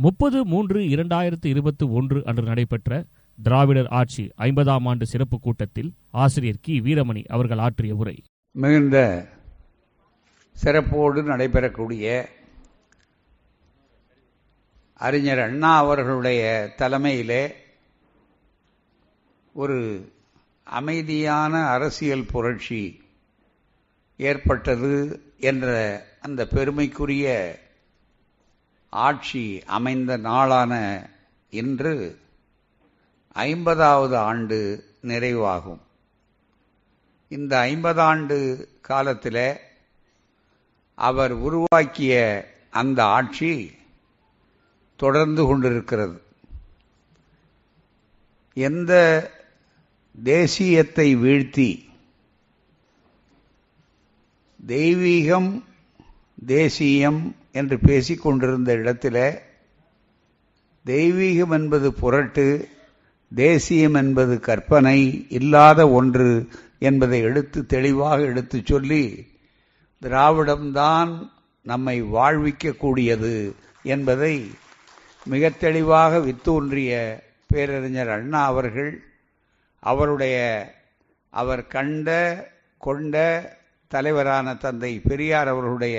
முப்பது மூன்று இரண்டாயிரத்து இருபத்தி ஒன்று அன்று நடைபெற்ற திராவிடர் ஆட்சி ஐம்பதாம் ஆண்டு சிறப்பு கூட்டத்தில் ஆசிரியர் கி. வீரமணி அவர்கள் ஆற்றிய உரை. மிகுந்த சிறப்போடு நடைபெறக்கூடிய அறிஞர் அண்ணா அவர்களுடைய தலைமையிலே ஒரு அமைதியான அரசியல் புரட்சி ஏற்பட்டது என்ற அந்த பெருமைக்குரிய ஆட்சி அமைந்த நாளான இன்று ஐம்பதாவது ஆண்டு நிறைவாகும். இந்த ஐம்பதாண்டு காலத்தில் அவர் உருவாக்கிய அந்த ஆட்சி தொடர்ந்து கொண்டிருக்கிறது. எந்த தேசியத்தை வீழ்த்தி தெய்வீகம் தேசியம் என்று பேசிக் கொண்டிருந்த இடத்துல தெய்வீகம் என்பது புரட்டு தேசியம் என்பது கற்பனை இல்லாத ஒன்று என்பதை எடுத்து தெளிவாக எடுத்துச் சொல்லி திராவிடம்தான் நம்மை வாழ்விக்கக்கூடியது என்பதை மிக தெளிவாக வித்தூன்றிய பேரறிஞர் அண்ணா அவர்கள் அவருடைய அவர் கண்ட கொண்ட தலைவரான தந்தை பெரியார் அவர்களுடைய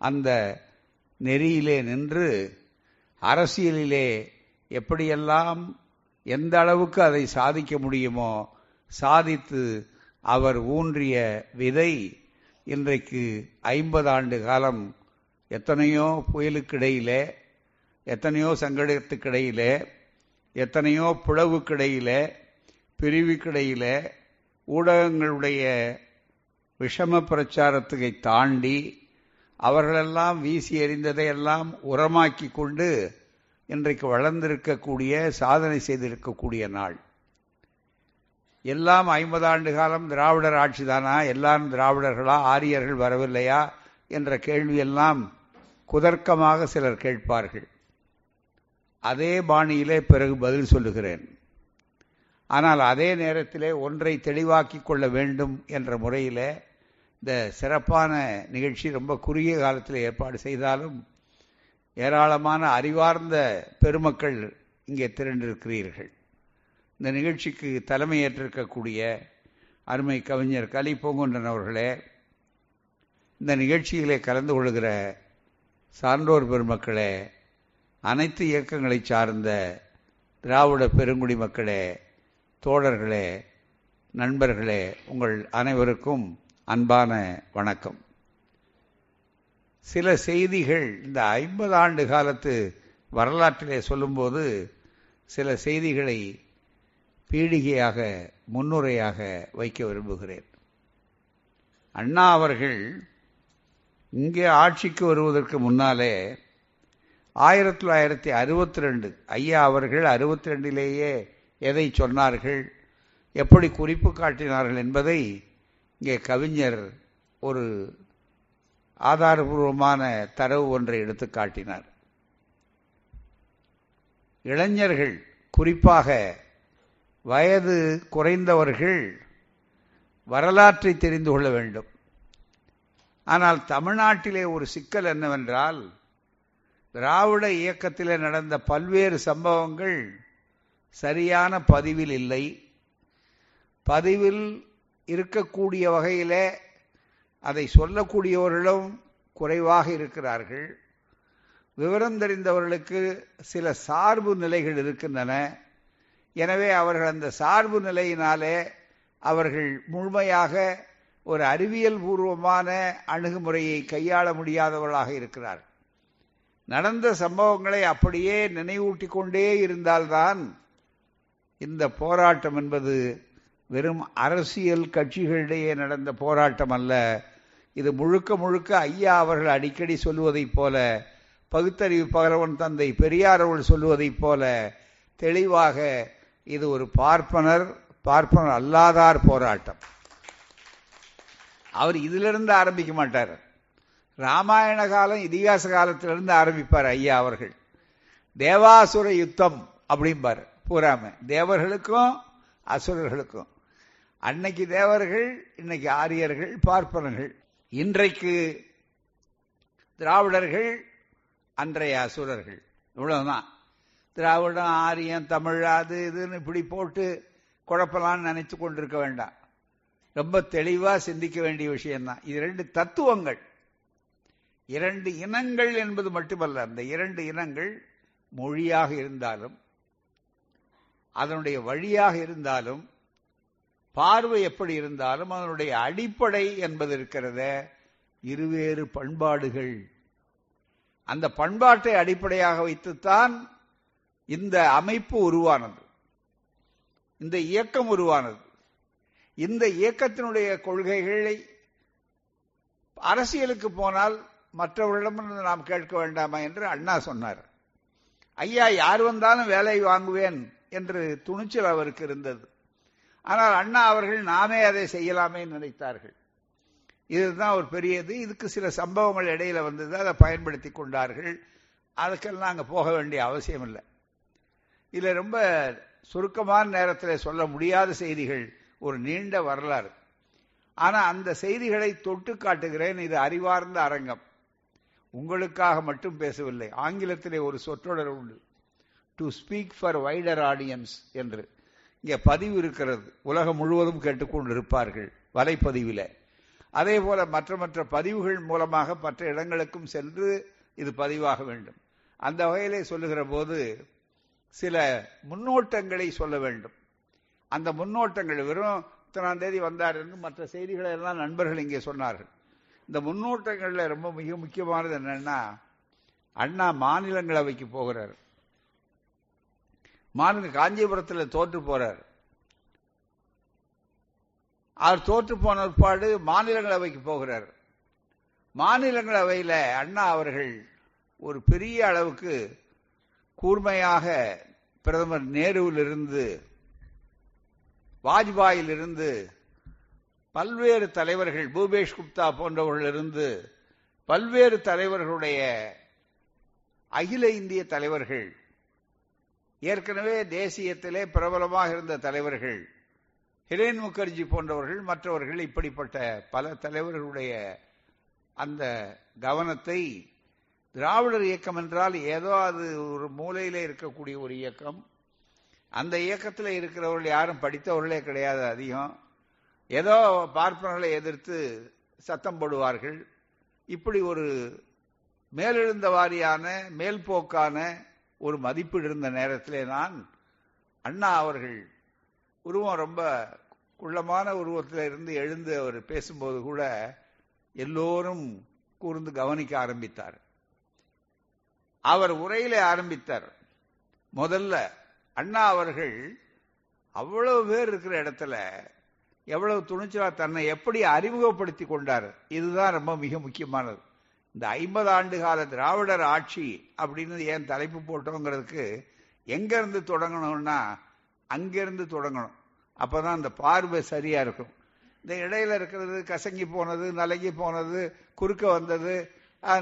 அந்த நெறியிலே நின்று அரசியலிலே எப்படியெல்லாம் எந்த அளவுக்கு அதை சாதிக்க முடியுமோ சாதித்து அவர் ஊன்றிய விதை இன்றைக்கு ஐம்பது ஆண்டு காலம் எத்தனையோ புயலுக்கிடையிலே எத்தனையோ சங்கடத்துக்கிடையிலே எத்தனையோ பிளவுக்கிடையிலே பிரிவுக்கிடையிலே ஊடகங்களுடைய விஷம பிரச்சாரத்துக்கை தாண்டி அவர்களெல்லாம் வீசி எறிந்ததையெல்லாம் உரமாக்கி கொண்டு இன்றைக்கு வளர்ந்திருக்கக்கூடிய சாதனை செய்திருக்கக்கூடிய நாள். எல்லாம் ஐம்பது ஆண்டு காலம் திராவிடர் ஆட்சிதானா எல்லாம் திராவிடர்களா? ஆரியர்கள் வரவில்லையா? என்ற கேள்வியெல்லாம் குதர்க்கமாக சிலர் கேட்பார்கள். அதே பாணியிலே பிறகு பதில் சொல்லுகிறேன். ஆனால் அதே நேரத்திலே ஒன்றை தெளிவாக்கிக் கொள்ள வேண்டும் என்ற முறையிலே இந்த சிறப்பான நிகழ்ச்சி ரொம்ப குறுகிய காலத்தில் ஏற்பாடு செய்தாலும் ஏராளமான அறிவார்ந்த பெருமக்கள் இங்கே திரண்டிருக்கிறீர்கள். இந்த நிகழ்ச்சிக்கு தலைமையேற்றிருக்கக்கூடிய அருமை கவிஞர் கலி பூங்குன்றன் அவர்களே இந்த நிகழ்ச்சியிலே கலந்து கொள்கிற சான்றோர் பெருமக்களே அனைத்து இயக்கங்களை சார்ந்த திராவிட பெருங்குடி மக்களே தோழர்களே நண்பர்களே உங்கள் அனைவருக்கும் அன்பான வணக்கம். சில செய்திகள் இந்த ஐம்பது ஆண்டு காலத்து வரலாற்றிலே சொல்லும்போது சில செய்திகளை பீடிகையாக முன்னுரையாக வைக்க விரும்புகிறேன். அண்ணா அவர்கள் இங்கே ஆட்சிக்கு வருவதற்கு முன்னாலே ஆயிரத்தி தொள்ளாயிரத்தி அறுபத்தி ரெண்டு ஐயா அவர்கள் அறுபத்தி ரெண்டிலேயே எதை சொன்னார்கள் எப்படி குறிப்பு காட்டினார்கள் என்பதை இங்கே கவிஞர் ஒரு ஆதாரபூர்வமான தரவு ஒன்றை எடுத்து காட்டினார். இளைஞர்கள் குறிப்பாக வயது குறைந்தவர்கள் வரலாற்றை தெரிந்து கொள்ள வேண்டும். ஆனால் தமிழ்நாட்டிலே ஒரு சிக்கல் என்னவென்றால் திராவிட இயக்கத்திலே நடந்த பல்வேறு சம்பவங்கள் சரியான பதிவில் இல்லை. பதிவில் இருக்கக்கூடிய வகையில் அதை சொல்லக்கூடியவர்களும் குறைவாக இருக்கிறார்கள். விவரம் தெரிந்தவர்களுக்கு சில சார்பு நிலைகள் இருக்கின்றன. எனவே அவர்கள் அந்த சார்பு நிலையினாலே அவர்கள் முழுமையாக ஒரு அறிவியல் பூர்வமான அணுகுமுறையை கையாள முடியாதவர்களாக இருக்கிறார் நடந்த சம்பவங்களை அப்படியே நினைவூட்டி கொண்டே இருந்தால்தான் இந்த போராட்டம் என்பது வெறும் அரசியல் கட்சிகளிடையே நடந்த போராட்டம் அல்ல. இது முழுக்க முழுக்க ஐயா அவர்கள் அடிக்கடி சொல்லுவதைப் போல பகுத்தறிவு பகலவன் தந்தை பெரியார் அவர்கள் சொல்லுவதைப் போல தெளிவாக இது ஒரு பார்ப்பனர் பார்ப்பனர் அல்லாதார் போராட்டம். அவர் இதிலிருந்து ஆரம்பிக்க மாட்டார். ராமாயண காலம் இதிகாச காலத்திலிருந்து ஆரம்பிப்பார் ஐயா அவர்கள். தேவாசுர யுத்தம் அப்படிம்பார் பூராம. தேவர்களுக்கும் அசுரர்களுக்கும். அன்னைக்கு தேவர்கள் இன்னைக்கு ஆரியர்கள் பார்ப்பனர்கள். இன்றைக்கு திராவிடர்கள் அன்றைய அசுரர்கள். இவ்வளவுதான். திராவிடம் ஆரியம் தமிழ் அது இதுன்னு இப்படி போட்டு குழப்பலாம்னு நினைத்து கொண்டிருக்க வேண்டாம். ரொம்ப தெளிவா சிந்திக்க வேண்டிய விஷயம்தான். இது ரெண்டு தத்துவங்கள். இரண்டு இனங்கள் என்பது மட்டுமல்ல அந்த இரண்டு இனங்கள் மொழியாக இருந்தாலும் அதனுடைய வழியாக இருந்தாலும் பார்வை எப்படி இருந்தாலும் அதனுடைய அடிப்படை என்பது இருக்கிறத இருவேறு பண்பாடுகள். அந்த பண்பாட்டை அடிப்படையாக வைத்துத்தான் இந்த அமைப்பு உருவானது. இந்த இயக்கம் உருவானது. இந்த இயக்கத்தினுடைய கொள்கைகளை அரசியலுக்கு போனால் மற்றவர்களிடம் நாம் கேட்க வேண்டாமா என்று அண்ணா சொன்னார். ஐயா யார் வந்தாலும் வேலை வாங்குவேன் என்று துணிச்சல் அவருக்கு இருந்தது. ஆனால் அண்ணா அவர்கள் நாமே அதை செய்யலாமே நினைத்தார்கள். இதுதான் ஒரு பெரியது. இதுக்கு சில சம்பவங்கள் இடையில வந்தது. அதை பயன்படுத்தி கொண்டார்கள். அதுக்கெல்லாம் அங்கே போக வேண்டிய அவசியம் இல்லை. இதில் ரொம்ப சுருக்கமான நேரத்தில் சொல்ல முடியாத செய்திகள் ஒரு நீண்ட வரலாறு. ஆனால் அந்த செய்திகளை தொட்டு காட்டுகிறேன். இது அறிவார்ந்த அரங்கம். உங்களுக்காக மட்டும் பேசவில்லை. ஆங்கிலத்திலே ஒரு சொற்றொடர் உண்டு. To speak for wider audience என்று. இங்கே பதிவு இருக்கிறது. உலகம் முழுவதும் கேட்டுக்கொண்டிருப்பார்கள் வலைப்பதிவில். அதே போல மற்ற மற்ற பதிவுகள் மூலமாக மற்ற இடங்களுக்கும் சென்று இது பதிவாக வேண்டும். அந்த வகையிலே சொல்லுகிற போது சில முன்னோட்டங்களை சொல்ல வேண்டும். அந்த முன்னோட்டங்கள் வெறும் இத்தனாம் தேதி வந்தார் என்று மற்ற செய்திகளை எல்லாம் நண்பர்கள் இங்கே சொன்னார்கள். இந்த முன்னோட்டங்களில் ரொம்ப மிக முக்கியமானது என்னன்னா அண்ணா மாநிலங்களவைக்கு போகிறார். மாநில காஞ்சிபுரத்தில் தோற்று போறார். அவர் தோற்று போன பாடு மாநிலங்களவைக்கு போகிறார். மாநிலங்களவையில அண்ணா அவர்கள் ஒரு பெரிய அளவுக்கு கூர்மையாக பிரதமர் நேருவிலிருந்து வாஜ்பாயிலிருந்து பல்வேறு தலைவர்கள் பூபேஷ் குப்தா போன்றவர்களிருந்து பல்வேறு தலைவர்களுடைய அகில இந்திய தலைவர்கள் ஏற்கனவே தேசியத்திலே பிரபலமாக இருந்த தலைவர்கள் ஹிரேன் முகர்ஜி போன்றவர்கள் மற்றவர்கள் இப்படிப்பட்ட பல தலைவர்களுடைய அந்த கவனத்தை திராவிடர் இயக்கம் என்றால் ஏதோ அது ஒரு மூலையில இருக்கக்கூடிய ஒரு இயக்கம். அந்த இயக்கத்தில் இருக்கிறவர்கள் யாரும் படித்தவர்களே கிடையாது அதிகம். ஏதோ பார்ப்பனர்களை எதிர்த்து சத்தம் போடுவார்கள். இப்படி ஒரு மேலெழுந்த வாரியான மேல்போக்கான ஒரு மதிப்பீடு இருந்த நேரத்திலே நான் அண்ணா அவர்கள் உருவம் ரொம்ப குள்ளமான உருவத்தில் இருந்து எழுந்து அவர் பேசும்போது கூட எல்லோரும் கூர்ந்து கவனிக்க ஆரம்பித்தார். அவர் உரையில ஆரம்பித்தார். முதல்ல அண்ணா அவர்கள் அவ்வளவு பேர் இருக்கிற இடத்துல எவ்வளவு துணிச்சலா தன்னை எப்படி அறிமுகப்படுத்தி கொண்டார்? இதுதான் ரொம்ப மிக முக்கியமானது. இந்த ஐம்பது ஆண்டு கால திராவிடர் ஆட்சி அப்படின்னு ஏன் தலைப்பு போட்டோங்கிறதுக்கு எங்க இருந்து தொடங்கணும்னா அங்கிருந்து தொடங்கணும். அப்பதான் அந்த பார்வை சரியா இருக்கும். இந்த இடையில இருக்கிறது கசங்கி போனது நலங்கி போனது குறுக்க வந்தது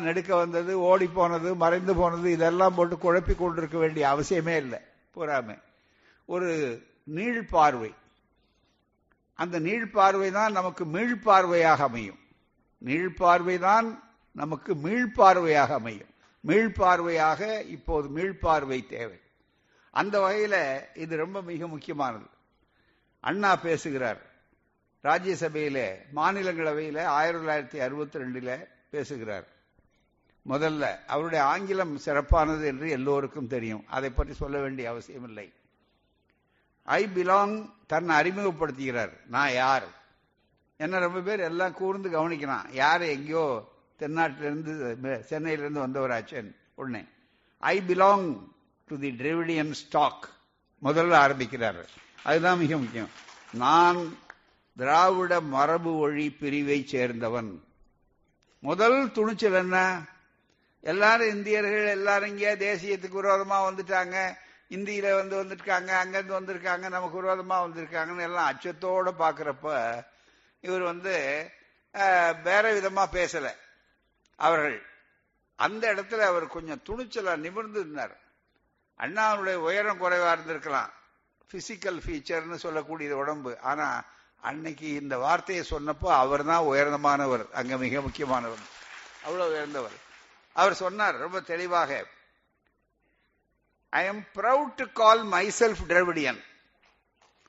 நெடுக்க வந்தது ஓடி போனது மறைந்து போனது இதெல்லாம் போட்டு குழப்பி கொண்டிருக்க வேண்டிய அவசியமே இல்லை. பூராமே ஒரு நீள் பார்வை. அந்த நீள் பார்வை தான் நமக்கு மீள்பார்வையாக அமையும். நீள்பார்வை தான் நமக்கு மீள்பார்வையாக அமையும். மீள்பார்வையாக இப்போது மீள்பார்வை தேவை. அந்த வகையில் இது ரொம்ப மிக முக்கியமானது. அண்ணா பேசுகிறார். ராஜ்யசபையில் மாநிலங்களவையில ஆயிரத்தி தொள்ளாயிரத்தி அறுபத்தி ரெண்டில் பேசுகிறார். முதல்ல அவருடைய ஆங்கிலம் சிறப்பானது என்று எல்லோருக்கும் தெரியும். அதை பற்றி சொல்ல வேண்டிய அவசியம் இல்லை. ஐ பிலாங் தன்னை அறிமுகப்படுத்துகிறார். நான் யார்? என்ன ரொம்ப பேர் எல்லாம் கூர்ந்து கவனிக்கிறான் யார் எங்கேயோ தென்னாட்டிலிருந்து சென்னையிலிருந்து வந்தவராச்சன் உடனே. I belong to the Dravidian stock முதல்ல ஆரம்பிக்கிறார். அதுதான் மிக முக்கியம். நான் திராவிட மரபு வழி பிரிவை சேர்ந்தவன். முதல் துணிச்சல் என்ன? எல்லாரும் இந்தியர்கள் எல்லாரும் இங்கே தேசியத்துக்கு விரோதமா வந்துட்டாங்க. இந்தியில வந்து வந்திருக்காங்க அங்கிருந்து வந்திருக்காங்க நமக்கு விரோதமா வந்திருக்காங்கன்னு எல்லாம் அச்சத்தோட பாக்குறப்ப இவர் வந்து வேற விதமா பேசல. அவர்கள் அந்த இடத்துல அவர் கொஞ்சம் துணிச்சலா நிமிர்ந்து இருந்தார் அண்ணாவுடைய உயரம் குறைவா இருந்திருக்கலாம். பிசிக்கல் ஃபீச்சர்னு சொல்லக்கூடியது உடம்பு. ஆனா அன்னைக்கு இந்த வார்த்தையை சொன்னப்போ அவர் தான் உயர்ந்தமானவர். அங்க மிக முக்கியமானவர். அவ்வளவு உயர்ந்தவர். அவர் சொன்னார் ரொம்ப தெளிவாக I am proud to call myself Dravidian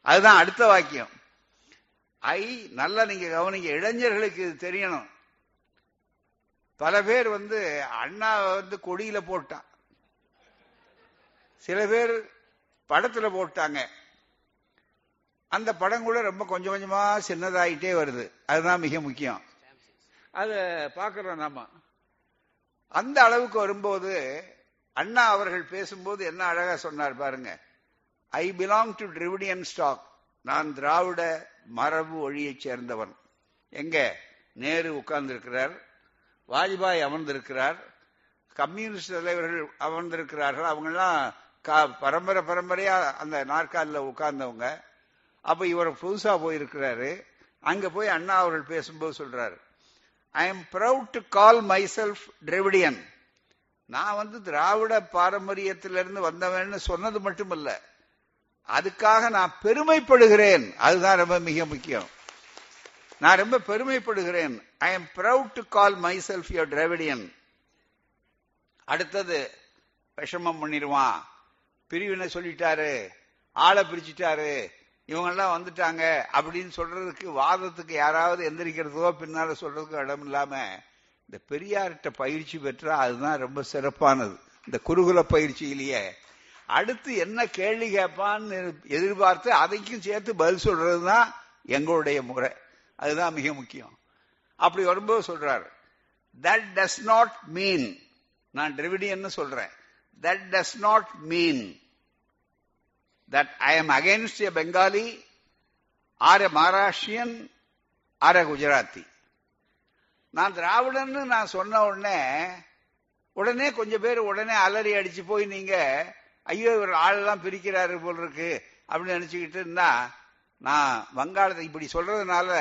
அதுதான் அடுத்த வாக்கியம். ஐ நல்லா நீங்க கவனிங்க இளைஞர்களுக்கு இது தெரியணும். பல பேர் வந்து அண்ணா வந்து கொடியில போட்டான். சில பேர் படத்துல போட்டாங்க. அந்த படம் கூட ரொம்ப கொஞ்சம் கொஞ்சமா சின்னதாயிட்டே வருது. அதுதான் மிக முக்கியம். அத பாக்குறோம் நாம. அந்த அளவுக்கு வரும்போது அண்ணா அவர்கள் பேசும்போது என்ன அழகா சொன்னார் பாருங்க. I belong to Dravidian stock நான் திராவிட மரபு ஒழியைச் சேர்ந்தவன். எங்க? நேரு உட்கார்ந்திருக்கிறார். வாஜ்பாய் அமர்ந்திருக்கிறார். கம்யூனிஸ்ட் தலைவர்கள் அமர்ந்திருக்கிறார்கள். அவங்கெல்லாம் பரம்பரை பரம்பரையா அந்த நாற்காலில் உட்கார்ந்தவங்க. அப்ப இவர் புதுசா போயிருக்கிறாரு. அங்க போய் அண்ணா அவர்கள் பேசும்போது சொல்றாரு I am proud to call myself Dravidian நான் வந்து திராவிட பாரம்பரியத்திலிருந்து வந்தவன்னு சொன்னது மட்டுமல்ல அதுக்காக நான் பெருமைப்படுகிறேன். அதுதான் ரொம்ப மிக முக்கியம். நான் ரொம்ப பெருமைப்படுகிறேன். I am proud to call myself your Dravidian அடுத்தது விஷமம் பண்ணிடுவான். பிரிவினை சொல்லிட்டாரு. ஆளை பிரிச்சுட்டாரு. இவங்கெல்லாம் வந்துட்டாங்க. அப்படின்னு சொல்றதுக்கு வாதத்துக்கு யாராவது எந்திரிக்கிறதுக்கோ பின்னால சொல்றதுக்கோ இடம் இல்லாம இந்த பெரியார்கிட்ட பயிற்சி பெற்றா அதுதான் ரொம்ப சிறப்பானது. இந்த குருகுல பயிற்சியிலேயே. அடுத்து என்ன கேள்வி கேட்பான்னு எதிர்பார்த்து அதைக்கும் சேர்த்து பதில் சொல்றதுதான் எங்களுடைய முறை. அதுதான் மிக முக்கியம். அப்படி வரும்போது சொல்றாரு தட் டஸ் நாட் மீன் நான் டிரிவிடியன் சொல்றேன் that does not mean that I am against a Bengali or a Maharashtrian or a Gujarati நான் திராவிடன்னு நான் சொன்ன உடனே உடனே கொஞ்சம் பேர் உடனே அலறி அடிச்சு போய் நீங்க ஐயோ இவர் ஆளெல்லாம் பிரிக்கிறாரு போல் இருக்கு அப்படின்னு நினைச்சுக்கிட்டு இருந்தா நான் வங்காளத்தை இப்படி சொல்றதுனால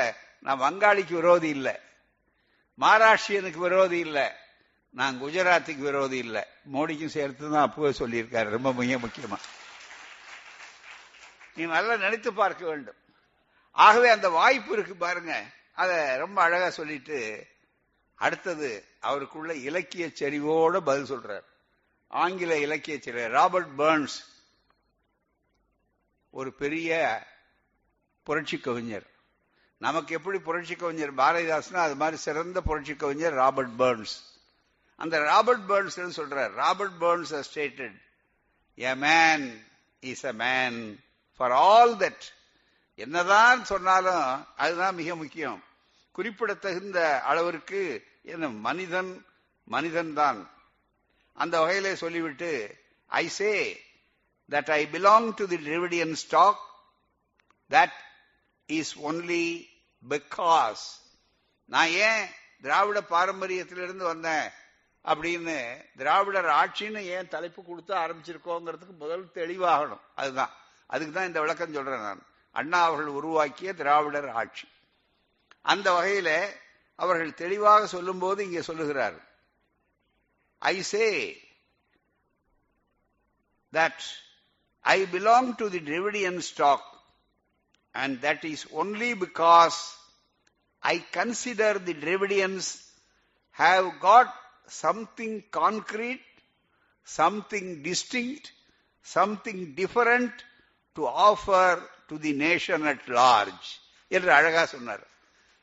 நான் வங்காளிக்கு விரோதி இல்லை. மகாராஷ்டிரியனுக்கு விரோதி இல்லை. நான் குஜராத்துக்கு விரோதி இல்லை. மோடிக்கும் சேர்த்து தான் அப்பவே சொல்லியிருக்காரு. ரொம்ப மிக முக்கியமா. நீ நல்லா நினைத்து பார்க்க வேண்டும். ஆகவே அந்த வாய்ப்பு இருக்கு பாருங்க. அத ரொம்ப அழகா சொல்லிட்டு அடுத்தது அவருக்குள்ள இலக்கிய செறிவோட பதில் சொல்றார். ஆங்கில இலக்கிய செறிவு. ராபர்ட் பர்ன்ஸ் ஒரு பெரிய புரட்சி கவிஞர். நமக்கு எப்படி புரட்சி கவிஞர் பாரதிதாசனா அது மாதிரி சிறந்த புரட்சி கவிஞர் ராபர்ட் பர்ன்ஸ். அந்த ராபர்ட் பர்ன்ஸ் சொல்றார்? Robert Burns stated a man is a man for all that என்னதான் சொன்னாலும் அதுதான் மிக முக்கியம். குறிப்பிடத்தகுந்த அளவிற்கு என்ன மனிதன் மனிதன் தான். அந்த வகையிலே சொல்லிவிட்டு I say that I belong to the Dravidian stock that is only because நான் ஏன் திராவிட பாரம்பரியத்திலிருந்து வந்தேன் அப்படின்னு திராவிடர் ஆட்சின்னு ஏன் தலைப்பு கொடுத்து ஆரம்பிச்சிருக்கோங்கிறதுக்கு முதல் தெளிவாகணும். அதுதான். அதுக்கு தான் இந்த விளக்கம் சொல்றேன் நான். அண்ணா அவர்கள் உருவாக்கிய திராவிடர் ஆட்சி. அந்த வகையில அவர்கள் தெளிவாக சொல்லும் போது இங்கே சொல்லுகிறார் I say that I belong to the Dravidian stock and that is only because I consider the Dravidians have got something concrete, something distinct, something different to offer to the nation at large என்று அழகா சொன்னார்.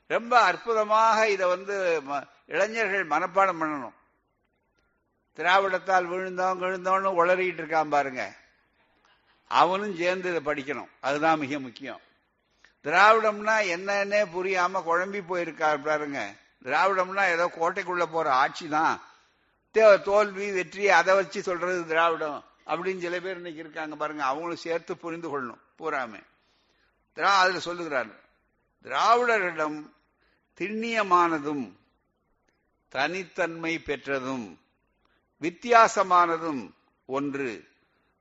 ரொம்ப அற்புதமாக இதை வந்து இளைஞர்கள் மனப்பாடம் பண்ணணும். திராவிடத்தால் விழுந்தவன் விழுந்தோன்னு உளறிட்டு இருக்கான் பாருங்க. அவனும் சேர்ந்து இதை படிக்கணும். அதுதான் மிக முக்கியம். திராவிடம்னா என்னன்னே புரியாம குழம்பி போயிருக்காரு பாருங்க. திராவிடம்னா ஏதோ கோட்டைக்குள்ள போற ஆட்சி தான். தோல்வி வெற்றி அதை வச்சு சொல்றது திராவிடம். அப்படின்னு சில பேர் இன்னைக்கு இருக்காங்க பாருங்க. அவங்களும் சேர்த்து புரிந்து கொள்ளணும். பூராமே. அதுல சொல்லுகிறார். திராவிடரிடம் திண்ணியமானதும் தனித்தன்மை பெற்றதும் வித்தியாசமானதும் ஒன்று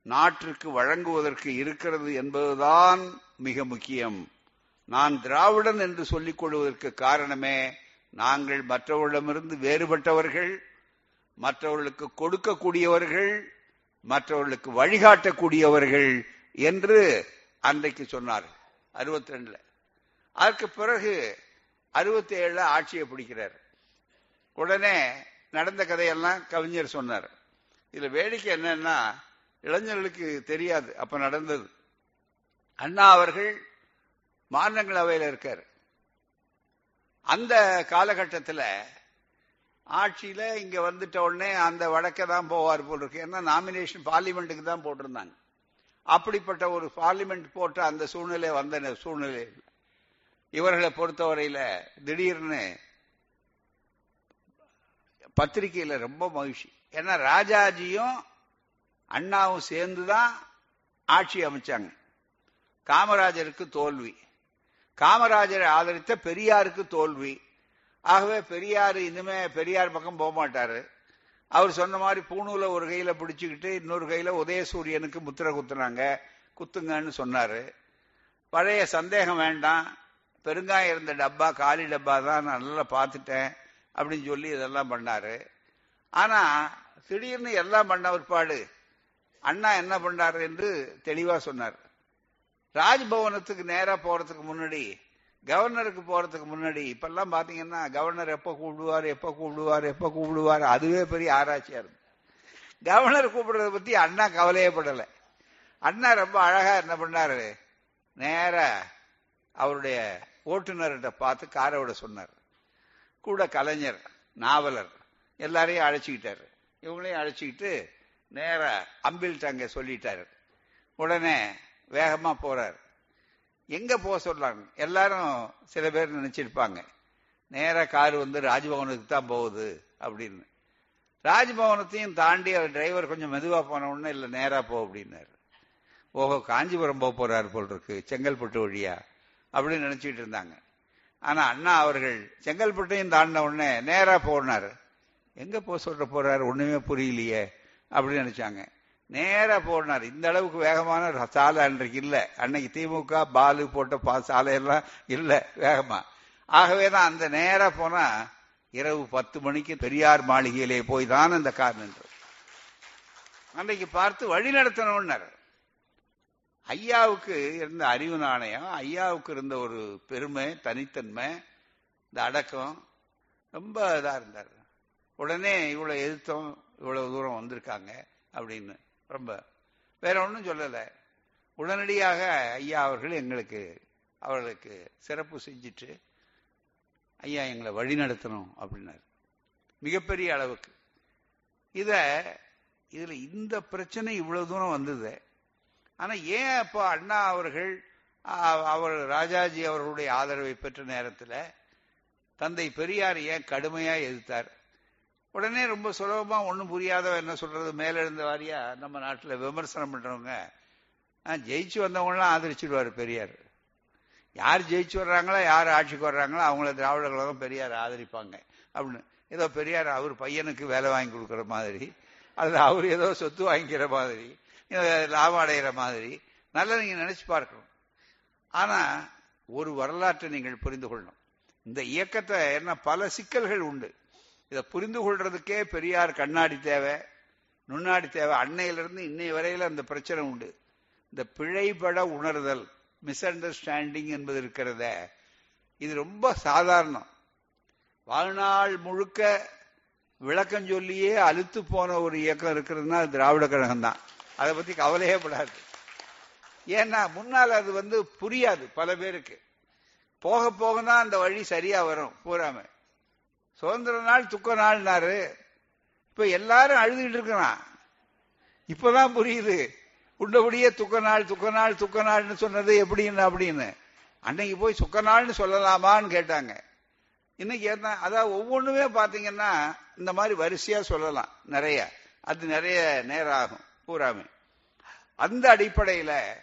நாட்டிற்கு வழங்குவதற்கு இருக்கிறது என்பதுதான் மிக முக்கியம். நான் திராவிடன் என்று சொல்லிக் கொள்வதற்கு காரணமே நாங்கள் மற்றவர்களிடமிருந்து வேறுபட்டவர்கள் மற்றவர்களுக்கு கொடுக்கக்கூடியவர்கள் மற்றவர்களுக்கு வழிகாட்டக்கூடியவர்கள் என்று அன்றைக்கு சொன்னார் அறுபத்தி ரெண்டுல அதற்கு பிறகு அறுபத்தி ஏழுல ஆட்சியை பிடிக்கிறார். உடனே நடந்த கதையெல்லாம் கவிஞர் சொன்னார். இதுல வேடிக்கை என்னன்னா இளைஞர்களுக்கு தெரியாது அப்ப நடந்தது. அண்ணா அவர்கள் மாநிலங்களவையில் இருக்கார். அந்த காலகட்டத்தில் ஆட்சியில் இங்க வந்துட்ட உடனே அந்த வடக்கே தான் போவார் போல் இருக்கு ஏன்னா நாமினேஷன் பார்லிமெண்ட்டுக்கு தான் போட்டிருந்தாங்க. அப்படிப்பட்ட ஒரு பார்லிமெண்ட் போட்ட அந்த சூழ்நிலை வந்த சூழ்நிலை இவர்களை பொறுத்தவரையில திடீர்னு பத்திரிகையில் ரொம்ப மகிழ்ச்சி. ஏன்னா ராஜாஜியும் அண்ணாவும் சேர்ந்துதான் ஆட்சி அமைச்சாங்க. காமராஜருக்கு தோல்வி. காமராஜரை ஆதரித்த பெரியாருக்கு தோல்வி. ஆகவே பெரியார் இனிமே பெரியார் பக்கம் போக மாட்டாரு. அவர் சொன்ன மாதிரி பூணூல ஒரு கையில பிடிச்சுக்கிட்டு இன்னொரு கையில உதயசூரியனுக்கு முத்திரை குத்துனாங்க. குத்துங்கன்னு சொன்னாரு. பழைய சந்தேகம் வேண்டாம். பெருங்காயம் இருந்த டப்பா காலி டப்பா தான் நான் நல்லா பார்த்துட்டேன் அப்படின்னு சொல்லி இதெல்லாம் பண்ணாரு. ஆனா திடீர்னு எல்லாம் பண்ண பிற்பாடு அண்ணா என்ன பண்ணாரு என்று தெளிவா சொன்னார். ராஜ்பவனத்துக்கு நேரா போறதுக்கு முன்னாடி கவர்னருக்கு போறதுக்கு முன்னாடி இப்பெல்லாம் பாத்தீங்கன்னா கவர்னர் எப்ப கூப்பிடுவார் எப்ப கூப்பிடுவார் எப்ப கூப்பிடுவார் அதுவே பெரிய ஆராய்ச்சியா இருக்கு கவர்னர் கூப்பிடுறத பத்தி அண்ணா கவலையே படல. அண்ணா ரொம்ப அழகா என்ன பண்ணாரு? நேர அவருடைய ஓட்டுநர்கிட்ட பார்த்து காரை விட சொன்னார். கூட கலைஞர் நாவலர் எல்லாரையும் அழைச்சிக்கிட்டாரு. இவங்களையும் அழைச்சிக்கிட்டு நேர அம்பில்ட்ட அங்க சொல்லிட்டாரு. உடனே வேகமா போறாரு. எங்க போக சொல்றாங்க? எல்லாரும் சில பேர் நினைச்சிருப்பாங்க. நேராக கார் வந்து ராஜ்பவனுக்கு தான் போகுது அப்படின்னு. ராஜ்பவனத்தையும் தாண்டி அவர் டிரைவர் கொஞ்சம் மெதுவா போன உடனே இல்ல நேரா போ அப்படின்னாரு. ஓஹோ காஞ்சிபுரம் போக போறாரு போல் இருக்கு செங்கல்பட்டு வழியா அப்படின்னு நினைச்சிட்டு இருந்தாங்க. ஆனா அண்ணா அவர்கள் செங்கல்பட்டையும் தாண்டின உடனே நேரா போனாரு. எங்க போக சொல்ற போறாரு? ஒண்ணுமே புரியலையே அப்படின்னு நினைச்சாங்க. நேரா போனார் இந்த அளவுக்கு வேகமான சாலை அன்றைக்கு இல்ல. அன்னைக்கு திமுக பாலு போட்ட பா சாலையெல்லாம் இல்ல வேகமா. ஆகவேதான் அந்த நேரா போனா இரவு பத்து மணிக்கு பெரியார் மாளிகையிலே போய் தான் அந்த கார் நின்று அன்றைக்கு பார்த்து வழி நடத்தணும்னார். ஐயாவுக்கு இருந்த அறிவு நாணயம் ஐயாவுக்கு இருந்த ஒரு பெருமை தனித்தன்மை இந்த அடக்கம் ரொம்ப இதா இருந்தார். உடனே இவ்வளவு எதிர்த்தோம் இவ்வளவு தூரம் வந்திருக்காங்க அப்படின்னு ரொம்ப. வேற ஒன்றும் சொல்லலை. உடனடியாக ஐயா அவர்கள் எங்களுக்கு அவர்களுக்கு சிறப்பு செஞ்சுட்டு ஐயா எங்களை வழி நடத்தணும் அப்படின்னாரு. மிகப்பெரிய அளவுக்கு. இத இதுல இந்த பிரச்சனை இவ்வளவு தூரம் வந்தது. ஆனா ஏன் அப்போ அண்ணா அவர்கள் அவர் ராஜாஜி அவர்களுடைய ஆதரவை பெற்ற நேரத்தில் தந்தை பெரியார் ஏன் கடுமையா எதிர்த்தார்? உடனே ரொம்ப சுலபமா ஒன்றும் புரியாதவ என்ன சொல்றது? மேலெழுந்த வாரியா நம்ம நாட்டில் விமர்சனம் பண்றவங்க ஜெயிச்சு வந்தவங்களாம் ஆதரிச்சிடுவார் பெரியார். யார் ஜெயிச்சு வர்றாங்களோ யார் ஆட்சிக்கு வர்றாங்களோ அவங்கள திராவிட கழகம் பெரியார் ஆதரிப்பாங்க அப்படின்னு. ஏதோ பெரியார் அவர் பையனுக்கு வேலை வாங்கி கொடுக்குற மாதிரி அல்லது அவர் ஏதோ சொத்து வாங்கிக்கிற மாதிரி லாபம் அடைகிற மாதிரி. நல்லா நீங்க நினைச்சு பார்க்கணும். ஆனா ஒரு வரலாற்றை நீங்கள் புரிந்து கொள்ளணும். இந்த இயக்கத்தை என்ன பல சிக்கல்கள் உண்டு. இதை புரிந்து கொள்றதுக்கே பெரியார் கண்ணாடி தேவை நுண்ணாடி தேவை. அன்னையிலிருந்து இன்னைய வரையில அந்த பிரச்சனை உண்டு. இந்த பிழைபட உணர்தல் மிஸ் அண்டர்ஸ்டாண்டிங் என்பது இருக்கிறத இது ரொம்ப சாதாரணம். வாழ்நாள் முழுக்க விளக்கம் சொல்லியே அழுத்து போன ஒரு இயக்கம் இருக்கிறதுனா திராவிட கழகம் தான். அதை பத்தி கவலையே படாது. ஏன்னா முன்னால் அது வந்து புரியாது பல பேருக்கு. போக போக தான் அந்த வழி சரியா வரும் பூராம சுதந்திர நாள் துக்க நாள்னாரு. இப்ப எல்லாரும் அழுதுகிட்டு இருக்கிறான். இப்பதான் புரியுது. உள்ளபடியே துக்க நாள் துக்க நாள் துக்க நாள்னு சொன்னது எப்படின்னு அப்படின்னு. அன்னைக்கு போய் சுக்க நாள்னு சொல்லலாமான்னு கேட்டாங்க. இன்னைக்கு என்ன அதாவது ஒவ்வொன்றுமே பார்த்தீங்கன்னா இந்த மாதிரி வரிசையா சொல்லலாம். நிறைய. அது நிறைய நேரம் ஆகும் பூராமே. அந்த அடிப்படையில்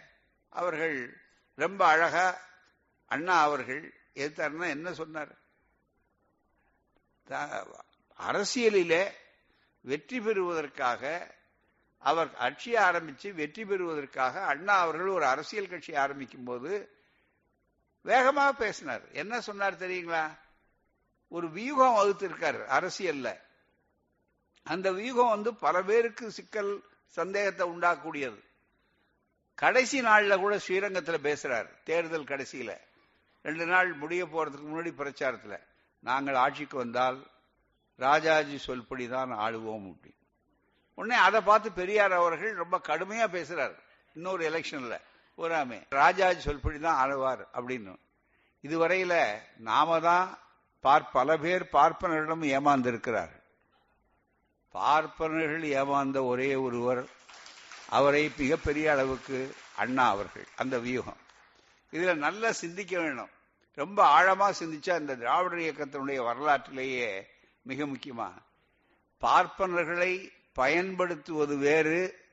அவர்கள் ரொம்ப அழகா அண்ணா அவர்கள் எதிர்த்தாருன்னா என்ன சொன்னார்? அரசியலிலே வெற்றி பெறுவதற்காக அவர் கட்சியை ஆரம்பிச்சு வெற்றி பெறுவதற்காக அண்ணா அவர்கள் ஒரு அரசியல் கட்சி ஆரம்பிக்கும் போது வேகமாக பேசினார். என்ன சொன்னார் தெரியுங்களா? ஒரு வியூகம் வகுத்திருக்கார் அரசியல்ல. அந்த வியூகம் வந்து பல பேருக்கு சிக்கல் சந்தேகத்தை உண்டாக்கக்கூடியது. கடைசி நாளில் கூட ஸ்ரீரங்கத்தில் பேசுறார் தேர்தல் கடைசியில. ரெண்டு நாள் முடிய போறதுக்கு முன்னாடி பிரச்சாரத்தில். நாங்கள் ஆட்சிக்கு வந்தால் ராஜாஜி சொல்படிதான் ஆளுவோம் அப்படின்னு உடனே அதை பார்த்து பெரியார் அவர்கள் ரொம்ப கடுமையா பேசுறாரு. இன்னொரு எலெக்ஷன்ல பூராமே ராஜாஜி சொல்படி தான் ஆளுவார் அப்படின்னு. இதுவரையில நாம தான் பார் பல பேர் பார்ப்பனர்களிடம் ஏமாந்திருக்கிறார். பார்ப்பனர்கள் ஏமாந்த ஒரே ஒருவர் அவரை மிகப்பெரிய அளவுக்கு அண்ணா அவர்கள். அந்த வியூகம். இதுல நல்லா சிந்திக்க வேணும். ரொம்ப ஆழமா சிந்திச்சா இந்த திராவிடர் இயக்கத்தினுடைய வரலாற்றிலேயே மிக முக்கியமா. பார்ப்பனர்களை பயன்படுத்துவது வேறு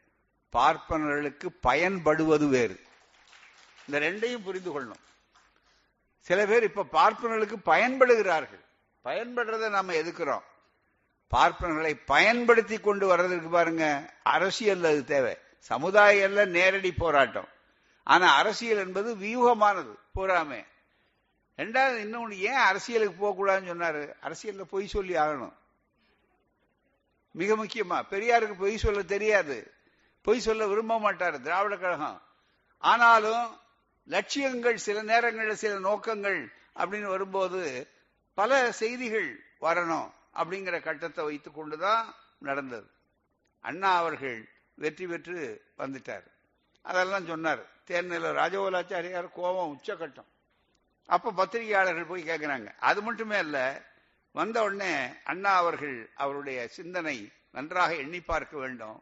பார்ப்பனர்களுக்கு பயன்படுவது வேறு. இந்த ரெண்டையும் புரிந்து கொள்ளணும். சில பேர் இப்ப பார்ப்பனர்களுக்கு பயன்படுகிறார்கள். பயன்படுறதை நாம எதுக்குறோம்? பார்ப்பனர்களை பயன்படுத்தி கொண்டு வர்றதுக்கு பாருங்க. அரசியல் அது தேவை. சமுதாயம் நேரடி போராட்டம். ஆனா அரசியல் என்பது வியூகமானது. பூராமே ரெண்டாவது இன்னொன்று ஏன் அரசியலுக்கு போகக்கூடாதுன்னு சொன்னாரு? அரசியல்ல பொய் சொல்லி ஆகணும். மிக முக்கியமா பெரியாருக்கு பொய் சொல்ல தெரியாது. பொய் சொல்ல விரும்ப மாட்டார் திராவிட கழகம். ஆனாலும் லட்சியங்கள் சில நேரங்களில் சில நோக்கங்கள் அப்படின்னு வரும்போது பல செய்திகள் வரணும் அப்படிங்கிற கட்டத்தை வைத்துக் கொண்டுதான் நடந்தது. அண்ணா அவர்கள் வெற்றி பெற்று வந்துட்டார். அதெல்லாம் சொன்னார். தேர்நிலை ராஜகோலாச்சாரியார் கோபம் உச்சகட்டம். அப்ப பத்திரிகையாளர்கள் போய் கேட்கிறாங்க அது மட்டுமே இல்ல வந்த உடனே அண்ணா அவர்கள் அவருடைய சிந்தனை நன்றாக எண்ணி பார்க்க வேண்டும்.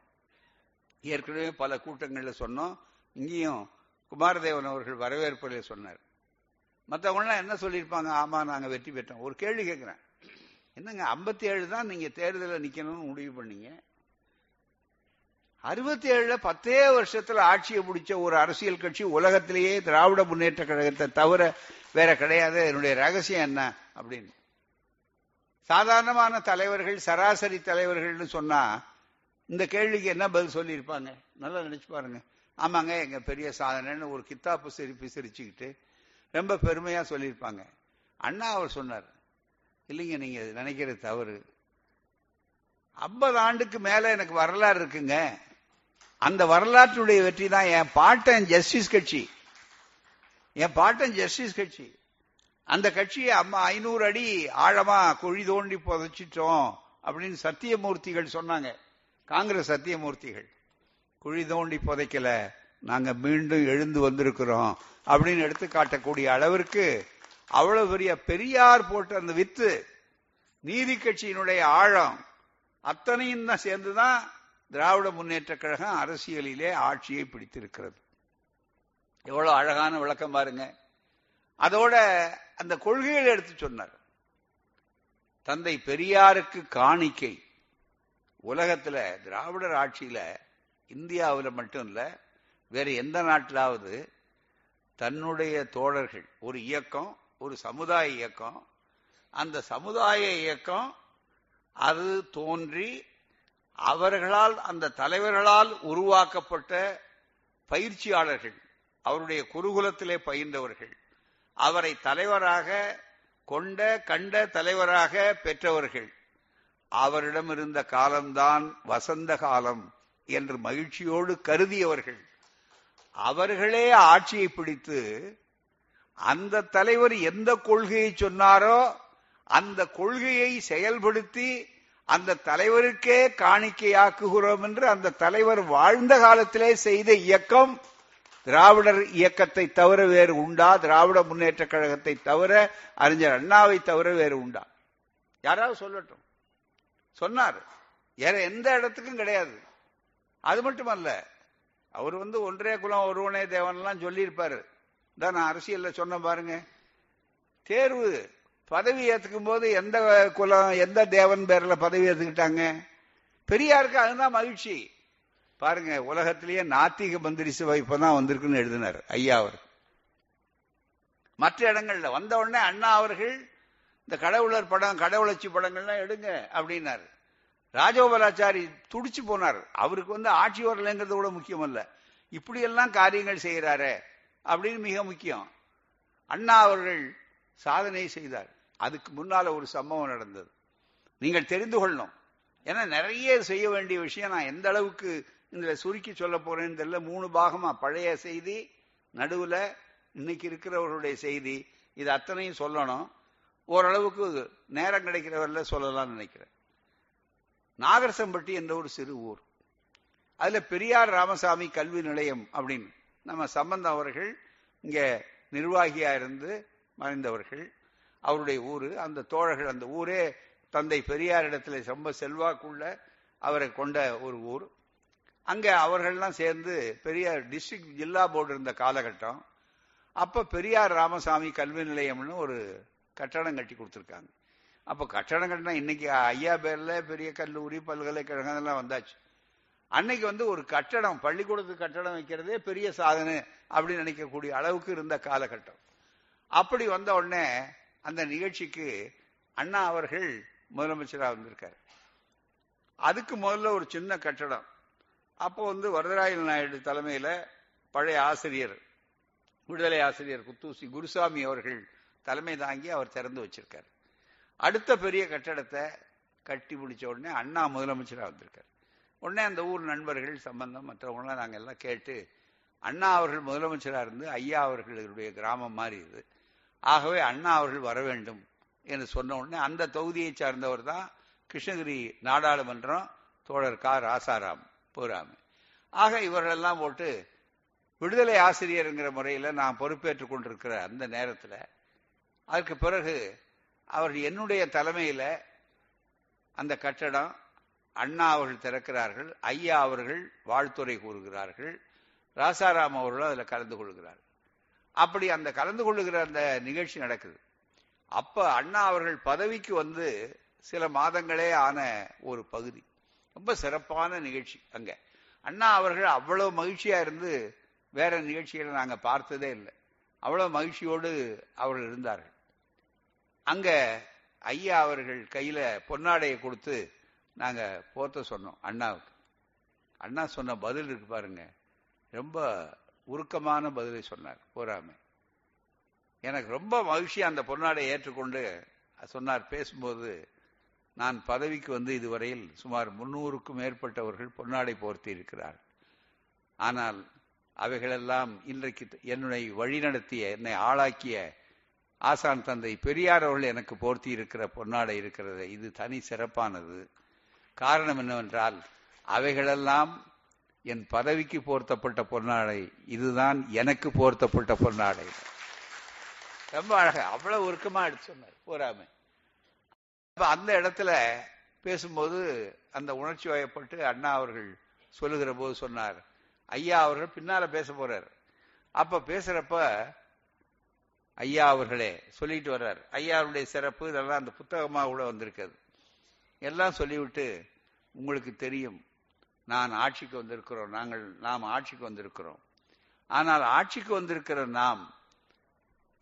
ஏற்கனவே பல கூட்டங்களில் சொன்னோம். இங்கேயும் குமாரதேவன் அவர்கள் வரவேற்புல சொன்னார். மற்றவங்களாம் என்ன சொல்லியிருப்பாங்க? ஆமா நாங்கள் வெற்றி பெற்றோம். ஒரு கேள்வி கேட்குறேன் என்னங்க ஐம்பத்தி ஏழு தான் நீங்கள் தேர்தலில் நிற்கணும்னு முடிவு பண்ணீங்க? அறுபத்தி ஏழுல பத்தே வருஷத்துல ஆட்சியை பிடிச்ச ஒரு அரசியல் கட்சி உலகத்திலேயே திராவிட முன்னேற்ற கழகத்தை தவிர வேற கிடையாது. என்னுடைய ரகசியம் என்ன அப்படின்னு. சாதாரணமான தலைவர்கள் சராசரி தலைவர்கள்னு சொன்னா இந்த கேள்விக்கு என்ன பதில் சொல்லியிருப்பாங்க? நல்லா நினைச்சு பாருங்க. ஆமாங்க எங்க பெரிய சாதனைன்னு ஒரு கித்தாப்பு சிரிப்பு சிரிச்சுக்கிட்டு ரொம்ப பெருமையா சொல்லியிருப்பாங்க. அண்ணா அவர் சொன்னார் இல்லைங்க நீங்க நினைக்கிறது தவறு. ஐம்பது ஆண்டுக்கு மேல எனக்கு வரலாறு இருக்குங்க. அந்த வரலாற்றுடைய வெற்றி தான் என் பாட்டன் ஜஸ்டிஸ் கட்சி. என் பாட்டன் ஜஸ்டிஸ் கட்சி. அந்த கட்சியை அம்மா ஐநூறு அடி ஆழமா குழி தோண்டி புதைச்சிட்டோம் அப்படின்னு சத்தியமூர்த்திகள் சொன்னாங்க. காங்கிரஸ் சத்தியமூர்த்திகள். குழி தோண்டி புதைக்கல. நாங்க மீண்டும் எழுந்து வந்திருக்கிறோம் அப்படின்னு எடுத்து காட்டக்கூடிய அளவிற்கு அவ்வளவு பெரிய பெரியார் போட்ட அந்த வித்து நீதி கட்சியினுடைய ஆழம் அத்தனையும் தான் சேர்ந்துதான் திராவிட முன்னேற்ற கழகம் அரசியலிலே ஆட்சியை பிடித்திருக்கிறது. எவ்வளவு அழகான விளக்கம் பாருங்க. அதோட அந்த கொள்கைகளை எடுத்து சொன்னார். தந்தை பெரியாருக்கு காணிக்கை. உலகத்துல திராவிடர் ஆட்சியில இந்தியாவில் மட்டும் இல்ல வேற எந்த நாட்டிலாவது தன்னுடைய தோழர்கள் ஒரு இயக்கம் ஒரு சமுதாய இயக்கம் அந்த சமுதாய இயக்கம் அது தோன்றி அவர்களால் அந்த தலைவர்களால் உருவாக்கப்பட்ட பயிற்சியாளர்கள் அவருடைய குருகுலத்திலே பயின்றவர்கள் அவரை தலைவராக கொண்ட கண்ட தலைவராக பெற்றவர்கள். அவரிடம் இருந்த காலம்தான் வசந்த காலம் என்று மகிழ்ச்சியோடு கருதியவர்கள். அவர்களே ஆட்சியை பிடித்து அந்த தலைவர் எந்த கொள்கையை சொன்னாரோ அந்த கொள்கையை செயல்படுத்தி அந்த தலைவருக்கே காணிக்கையாக்குகிறோம் என்று அந்த தலைவர் வாழ்ந்த காலத்திலே செய்த இயக்கம். திராவிடர் இயக்கத்தை தவிர வேறு உண்டா? திராவிட முன்னேற்ற கழகத்தை தவிர அறிஞர் அண்ணாவை தவிர வேறு உண்டா? யாராவது சொல்லட்டும். சொன்னார். வேற எந்த இடத்துக்கும் கிடையாது. அது மட்டுமல்ல அவர் வந்து ஒன்றே குலம் ஒருவனே தேவன்லாம் சொல்லியிருப்பாரு. தான் நான் அரசியல்ல சொன்ன பாருங்க. தேர்வு பதவி ஏத்துக்கும் போது எந்த குலம் எந்த தேவன் பேர்ல பதவி ஏத்துக்கிட்டாங்க? பெரியாருக்கு அதுதான் மகிழ்ச்சி. பாருங்க உலகத்திலேயே நாத்திக மந்திரி சபை இப்பதான் வந்திருக்குன்னு எழுதினார் ஐயா அவர். மற்ற இடங்கள்ல வந்த உடனே அண்ணா அவர்கள் இந்த கடவுளர் படம் கடவுளச்சி படங்கள்லாம் எடுங்க அப்படின்னாரு. ராஜகோபாலாச்சாரி துடிச்சு போனார். அவருக்கு வந்து ஆட்சி வரலைங்கிறது கூட முக்கியம் அல்ல இப்படியெல்லாம் காரியங்கள் செய்கிறாரு அப்படின்னு மிக முக்கியம். அண்ணா அவர்கள் சாதனை செய்தார். அதுக்கு முன்னால ஒரு சம்பவம் நடந்தது. நீங்கள் தெரிந்து கொள்ளணும். ஏன்னா நிறைய செய்ய வேண்டிய விஷயம் நான் எந்த அளவுக்கு இந்த சுருக்கி சொல்ல போறேன்னு தெரியல. மூணு பாகமா பழைய செய்தி நடுவுல இன்னைக்கு இருக்கிறவர்களுடைய செய்தி இது அத்தனையும் சொல்லணும். ஓரளவுக்கு நேரம் கிடைக்கிறவர்கள சொல்லலாம்னு நினைக்கிறேன். நாகரசம்பட்டி என்ற ஒரு சிறு ஊர். அதுல பெரியார் ராமசாமி கல்வி நிலையம் அப்படின்னு நம்ம சம்பந்தம் அவர்கள் இங்க நிர்வாகியா இருந்து மறைந்தவர்கள். அவருடைய ஊரு அந்த தோழர்கள் அந்த ஊரே தந்தை பெரியார் இடத்துல ரொம்ப செல்வாக்குள்ள அவரை கொண்ட ஒரு ஊர். அங்க அவர்கள்லாம் சேர்ந்து பெரியார் டிஸ்ட்ரிக்ட் ஜில்லா போர்டு இருந்த காலகட்டம். அப்ப பெரியார் ராமசாமி கல்வி நிலையம்னு ஒரு கட்டடம் கட்டி கொடுத்துருக்காங்க. அப்ப கட்டடம் கட்டினா இன்னைக்கு ஐயா பேர்ல பெரிய கல்லூரி பல்கலைக்கழகம் எல்லாம் வந்தாச்சு. அன்னைக்கு வந்து ஒரு கட்டடம் பள்ளிக்கூடத்துக்கு கட்டடம் வைக்கிறதே பெரிய சாதனை அப்படின்னு நினைக்கக்கூடிய அளவுக்கு இருந்த காலகட்டம். அப்படி வந்த உடனே அந்த நிகழ்ச்சிக்கு அண்ணா அவர்கள் முதலமைச்சராக வந்திருக்காரு. அதுக்கு முதல்ல ஒரு சின்ன கட்டடம். அப்போ வந்து வரதராயல் நாயுடு தலைமையில பழைய ஆசிரியர் விடுதலை ஆசிரியர் குத்தூசி குருசாமி அவர்கள் தலைமை தாங்கி அவர் திறந்து வச்சிருக்காரு. அடுத்த பெரிய கட்டடத்தை கட்டி முடிச்ச உடனே அண்ணா முதலமைச்சராக வந்திருக்காரு. உடனே அந்த ஊர் நண்பர்கள் சம்பந்தம் மற்றவங்களாம் நாங்கள் எல்லாம் கேட்டு அண்ணா அவர்கள் முதலமைச்சராக இருந்து ஐயா அவர்களுடைய கிராமம் மாறி இது ஆகவே அண்ணா அவர்கள் வர வேண்டும் என்று சொன்ன உடனே அந்த தொகுதியை சார்ந்தவர் தான் கிருஷ்ணகிரி நாடாளுமன்றம் தோழர் கா. ராசாராம் போராமி. ஆக இவர்களெல்லாம் போட்டு விடுதலை ஆசிரியருங்கிற முறையில் நான் பொறுப்பேற்றுக் கொண்டிருக்கிற அந்த நேரத்தில் அதுக்கு பிறகு அவர் என்னுடைய தலைமையில் அந்த கட்டடம் அண்ணா அவர்கள் திறக்கிறார்கள் ஐயா அவர்கள் வாழ்த்துறை கூறுகிறார்கள் ராசாராம் அவர்களும் அதில் கலந்து கொள்கிறார். அப்படி அந்த கலந்து கொள்ளுகிற அந்த நிகழ்ச்சி நடக்குது. அப்ப அண்ணா அவர்கள் பதவிக்கு வந்து சில மாதங்களே ஆன ஒரு பகுதி. ரொம்ப சிறப்பான நிகழ்ச்சி அங்க. அண்ணா அவர்கள் அவ்வளவு மகிழ்ச்சியா இருந்து வேற நிகழ்ச்சிகளை நாங்க பார்த்ததே இல்லை. அவ்வளவு மகிழ்ச்சியோடு அவர்கள் இருந்தார்கள். அங்க ஐயா அவர்கள் கையில பொன்னாடையை கொடுத்து நாங்க போத்த சொன்னோம் அண்ணாவுக்கு. அண்ணா சொன்ன பதில் இருக்கு பாருங்க. ரொம்ப உருக்கமான பதிலை சொன்னார். போராமை எனக்கு ரொம்ப மகிழ்ச்சி அந்த பொன்னாடை ஏற்றுக்கொண்டு சொன்னார். பேசும்போது நான் பதவிக்கு வந்து இதுவரையில் சுமார் முன்னூறுக்கும் மேற்பட்டவர்கள் பொன்னாடை போர்த்தி இருக்கிறார் ஆனால் அவைகளெல்லாம் இன்றைக்கு என்னுடைய வழிநடத்திய என்னை ஆளாக்கிய ஆசான் தந்தை பெரியார் அவர்கள் எனக்கு போர்த்தி இருக்கிற பொன்னாடை இருக்கிறது இது தனி சிறப்பானது. காரணம் என்னவென்றால் அவைகளெல்லாம் என் பதவிக்கு போர்த்தப்பட்ட பொன்னாடை இதுதான் எனக்கு போர்த்தப்பட்ட பொன்னாடை. ரொம்ப அழகா அவ்வளவு உருக்கமா எடுத்து சொன்னார் அப்ப அந்த இடத்துல பேசும்போது அந்த உணர்ச்சி வயப்பட்டு அண்ணா அவர்கள் சொல்லுகிற போது சொன்னார் ஐயா அவர்கள் பின்னால பேச போறார். அப்ப பேசுறப்ப ஐயா அவர்களே சொல்லிட்டு வர்றார். ஐயாவுடைய சிறப்பு இதெல்லாம் அந்த புத்தகமா கூட வந்திருக்கிறது எல்லாம் சொல்லிவிட்டு உங்களுக்கு தெரியும் நான் ஆட்சிக்கு வந்திருக்கிறோம் நாங்கள் நாம் ஆட்சிக்கு வந்திருக்கிறோம். ஆனால் ஆட்சிக்கு வந்திருக்கிற நாம்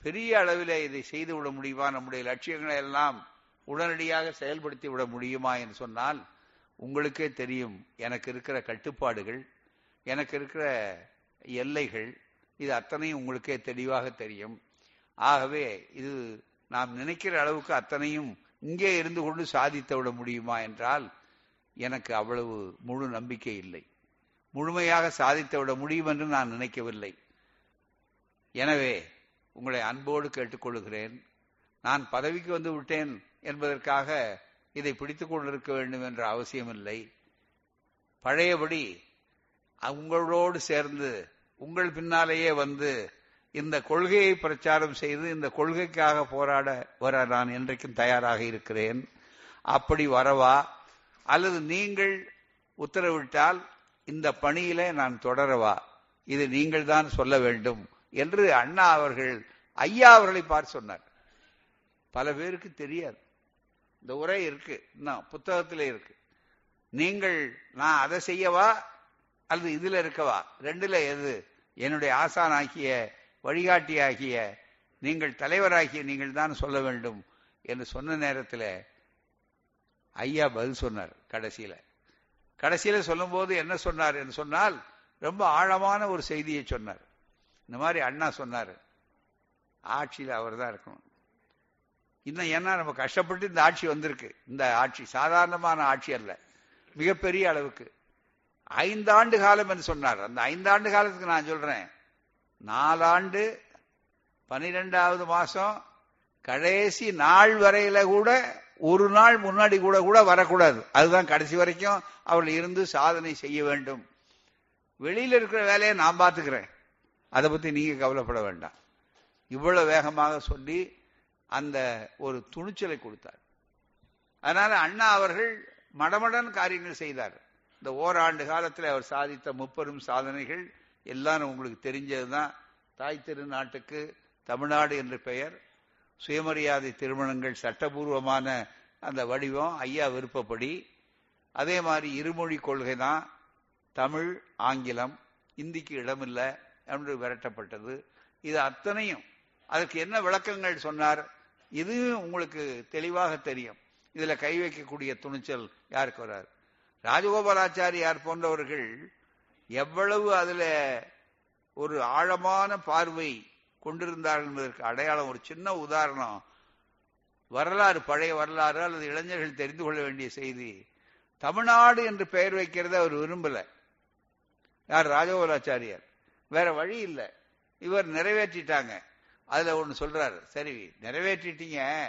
பெரிய அளவில் இதை செய்து விட முடியுமா? நம்முடைய லட்சியங்களை எல்லாம் உடனடியாக செயல்படுத்தி விட முடியுமா என்று சொன்னால் உங்களுக்கே தெரியும் எனக்கு இருக்கிற கட்டுப்பாடுகள் எனக்கு இருக்கிற எல்லைகள் இது அத்தனையும் உங்களுக்கே தெளிவாக தெரியும். ஆகவே இது நாம் நினைக்கிற அளவுக்கு அத்தனையும் இங்கே இருந்து கொண்டு சாதித்து விட முடியுமா என்றால் எனக்கு அவ்வளவு முழு நம்பிக்கை இல்லை. முழுமையாக சாதித்து விட முடியும் என்று நான் நினைக்கவில்லை. எனவே உங்களை அன்போடு கேட்டுக்கொள்கிறேன் நான் பதவிக்கு வந்து விட்டேன் என்பதற்காக இதை பிடித்துக் கொண்டிருக்க வேண்டும் என்ற அவசியமில்லை. பழையபடி உங்களோடு சேர்ந்து உங்கள் பின்னாலேயே வந்து இந்த கொள்கையை பிரச்சாரம் செய்து இந்த கொள்கைக்காக போராட வர நான் என்றைக்கும் தயாராக இருக்கிறேன். அப்படி வரவா? அல்லது நீங்கள் உத்தரவிட்டால் இந்த பணியில நான் தொடரவா? இது நீங்கள் தான் சொல்ல வேண்டும் என்று அண்ணா அவர்கள் ஐயா அவர்களை பார்த்து சொன்னார். பல பேருக்கு தெரியாது. இந்த உரை இருக்கு. இன்னும் புத்தகத்திலே இருக்கு. நீங்கள் நான் அதை செய்யவா? அல்லது இதுல இருக்கவா? ரெண்டுல எது? என்னுடைய ஆசானாகிய வழிகாட்டியாகிய நீங்கள் தலைவராகிய நீங்கள் தான் சொல்ல வேண்டும் என்று சொன்ன நேரத்தில் ஐயா பதில் சொன்னார் கடைசியில. கடைசியில சொல்லும்போது என்ன சொன்னார் என்று சொன்னால் ரொம்ப ஆழமான ஒரு செய்தியை சொன்னார். இந்த மாதிரி அண்ணா சொன்னார். ஆட்சியில் அவர் தான் இருக்கணும் இன்னும் ஏன்னா நம்ம கஷ்டப்பட்டு இந்த ஆட்சி வந்திருக்கு. இந்த ஆட்சி சாதாரணமான ஆட்சி அல்ல. மிகப்பெரிய அளவுக்கு. ஐந்தாண்டு காலம் என்று சொன்னார். அந்த ஐந்தாண்டு காலத்துக்கு நான் சொல்றேன். நாலாண்டு பனிரெண்டாவது மாசம் கடைசி நாள் வரையில கூட ஒரு நாள் முன்னாடி கூட கூட வரக்கூடாது. அதுதான் கடைசி வரைக்கும் அவர்கள் இருந்து சாதனை செய்ய வேண்டும். வெளியில இருக்கிற வேலையை நான் பார்த்துக்கிறேன். அதை பத்தி நீங்க கவலைப்பட வேண்டாம். இவ்வளவு வேகமாக சொல்லி அந்த ஒரு துணிச்சலை கொடுத்தார் அதனால அண்ணா அவர்கள் மடமடன் காரியங்கள் செய்தார். இந்த ஓராண்டு காலத்தில் அவர் சாதித்த முப்பெரும் சாதனைகள் எல்லாம் உங்களுக்கு தெரிஞ்சதுதான். தாய் திருநாட்டுக்கு தமிழ்நாடு என்ற பெயர். சுயமரியாதை திருமணங்கள் சட்டபூர்வமான அந்த வடிவம் ஐயா விருப்பப்படி. அதே மாதிரி இருமொழி கொள்கை தான் தமிழ் ஆங்கிலம் இந்திக்கு இடமில்லை என்று விரட்டப்பட்டது. இது அத்தனையும். அதற்கு என்ன விளக்கங்கள் சொன்னார்? இதுவும் உங்களுக்கு தெளிவாக தெரியும். இதுல கை வைக்கக்கூடிய துணிச்சல் யாருக்கு வராது? ராஜகோபாலாச்சாரியார் போன்றவர்கள் எவ்வளவு அதுல ஒரு ஆழமான பார்வை கொண்டிருந்தார்கள் என்பதற்கு அடையாளம் ஒரு சின்ன உதாரணம். வரலாறு பழைய வரலாறு அல்லது இளைஞர்கள் தெரிந்து கொள்ள வேண்டிய செய்தி. தமிழ்நாடு என்று பெயர் வைக்கிறத அவர் விரும்பல. யார்? ராஜகோபாலாச்சாரியார். வேற வழி இல்லை. இவர் நிறைவேற்றிட்டாங்க. அதுல ஒண்ணு சொல்றாரு. சரி நிறைவேற்றிட்டீங்க.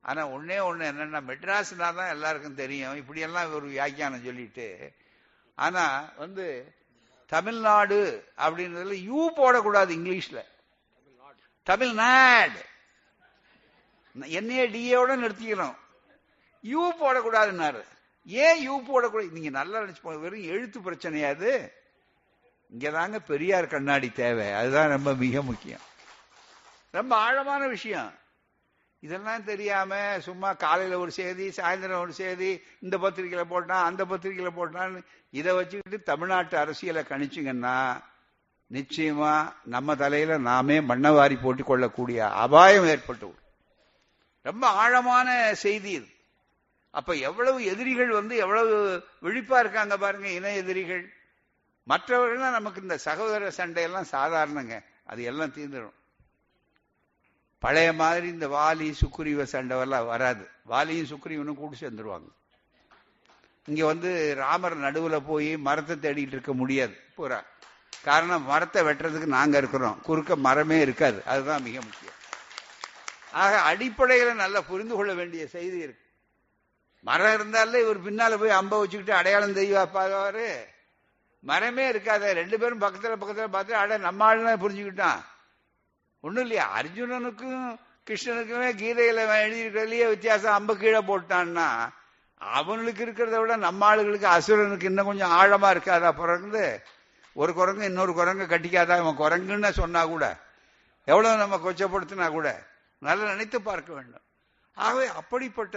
ஆனா ஒன்னே ஒண்ணு என்னன்னா மெட்ராஸ்னா தான் எல்லாருக்கும் தெரியும். இப்படியெல்லாம் ஒரு வியாக்கியானம் சொல்லிட்டு. ஆனா வந்து தமிழ்நாடு அப்படின்றதுல யூ போடக்கூடாது இங்கிலீஷ்ல. தமிழ்நாடு. என்னைய டிஏவோட நிறுத்திக்கணும் யூ போடக்கூடாதுன்னாரு. ஏன் யூ போடக்கூடாது? நீங்க நல்லா நினைச்சு வெறும் எழுத்து பிரச்சனையா அது? இங்கதாங்க பெரியார் கண்ணாடி தேவை. அதுதான் ரொம்ப மிக முக்கியம். ரொம்ப ஆழமான விஷயம். இதெல்லாம் தெரியாம சும்மா காலையில ஒரு செய்தி சாயந்தரம் ஒரு செய்தி இந்த பத்திரிகையில போட்டான் அந்த பத்திரிகையில போட்டான்னு இதை வச்சுக்கிட்டு தமிழ்நாட்டு அரசியலை கணிச்சிங்கன்னா நிச்சயமா நம்ம தலையில நாமே மண்ணவாரி போட்டுக் கொள்ளக்கூடிய அபாயம் ஏற்பட்டு ரொம்ப ஆழமான செய்தி இது. அப்ப எவ்வளவு எதிரிகள் வந்து எவ்வளவு விழிப்பா இருக்காங்க பாருங்க இன எதிரிகள். மற்றவர்கள் நமக்கு இந்த சகோதர சண்டையெல்லாம் சாதாரணங்க. அது எல்லாம் தீர்ந்துடும் பழைய மாதிரி இந்த வாலி சுக்ரீவ சண்டை எல்லாம் வராது. வாலியும் சுக்ரீவனும் கூட்டு சேர்ந்துருவாங்க. இங்க வந்து ராமர் நடுவுல போய் மரத்தை தேடிட்டு இருக்க முடியாது. பூரா காரணம் மரத்தை வெட்டுறதுக்கு நாங்க இருக்கிறோம். குறுக்க மரமே இருக்காது. அதுதான் மிக முக்கியம். ஆக அடிப்படையில நல்லா புரிந்து கொள்ள வேண்டிய செய்தி இருக்கு. மரம் இருந்தாலே இவர் பின்னால போய் அம்ப வச்சுக்கிட்டு அடையாளம் தெய்வாப்பாரு மரமே இருக்காத. ரெண்டு பேரும் பக்கத்துல பக்கத்துல பார்த்து அட நம்ம ஆளுதான் புரிஞ்சுக்கிட்டான். ஒண்ணும் இல்லையா? அர்ஜுனனுக்கும் கிருஷ்ணனுக்குமே கீதையில எழுதியிருக்கிறதுலயே வித்தியாசம். அம்ப கீழே போட்டான்னா அவனுக்கு இருக்கிறத விட நம்ம ஆளுகளுக்கு அசுரனுக்கு இன்னும் கொஞ்சம் ஆழமா இருக்காதா பிறந்து? ஒரு குரங்கு இன்னொரு குரங்கு கட்டிக்காதான் இவன் குரங்குன்னு சொன்னா கூட எவ்வளவு நம்ம கொச்சப்படுத்தினா கூட நல்லா நினைத்து பார்க்க வேண்டும். ஆகவே அப்படிப்பட்ட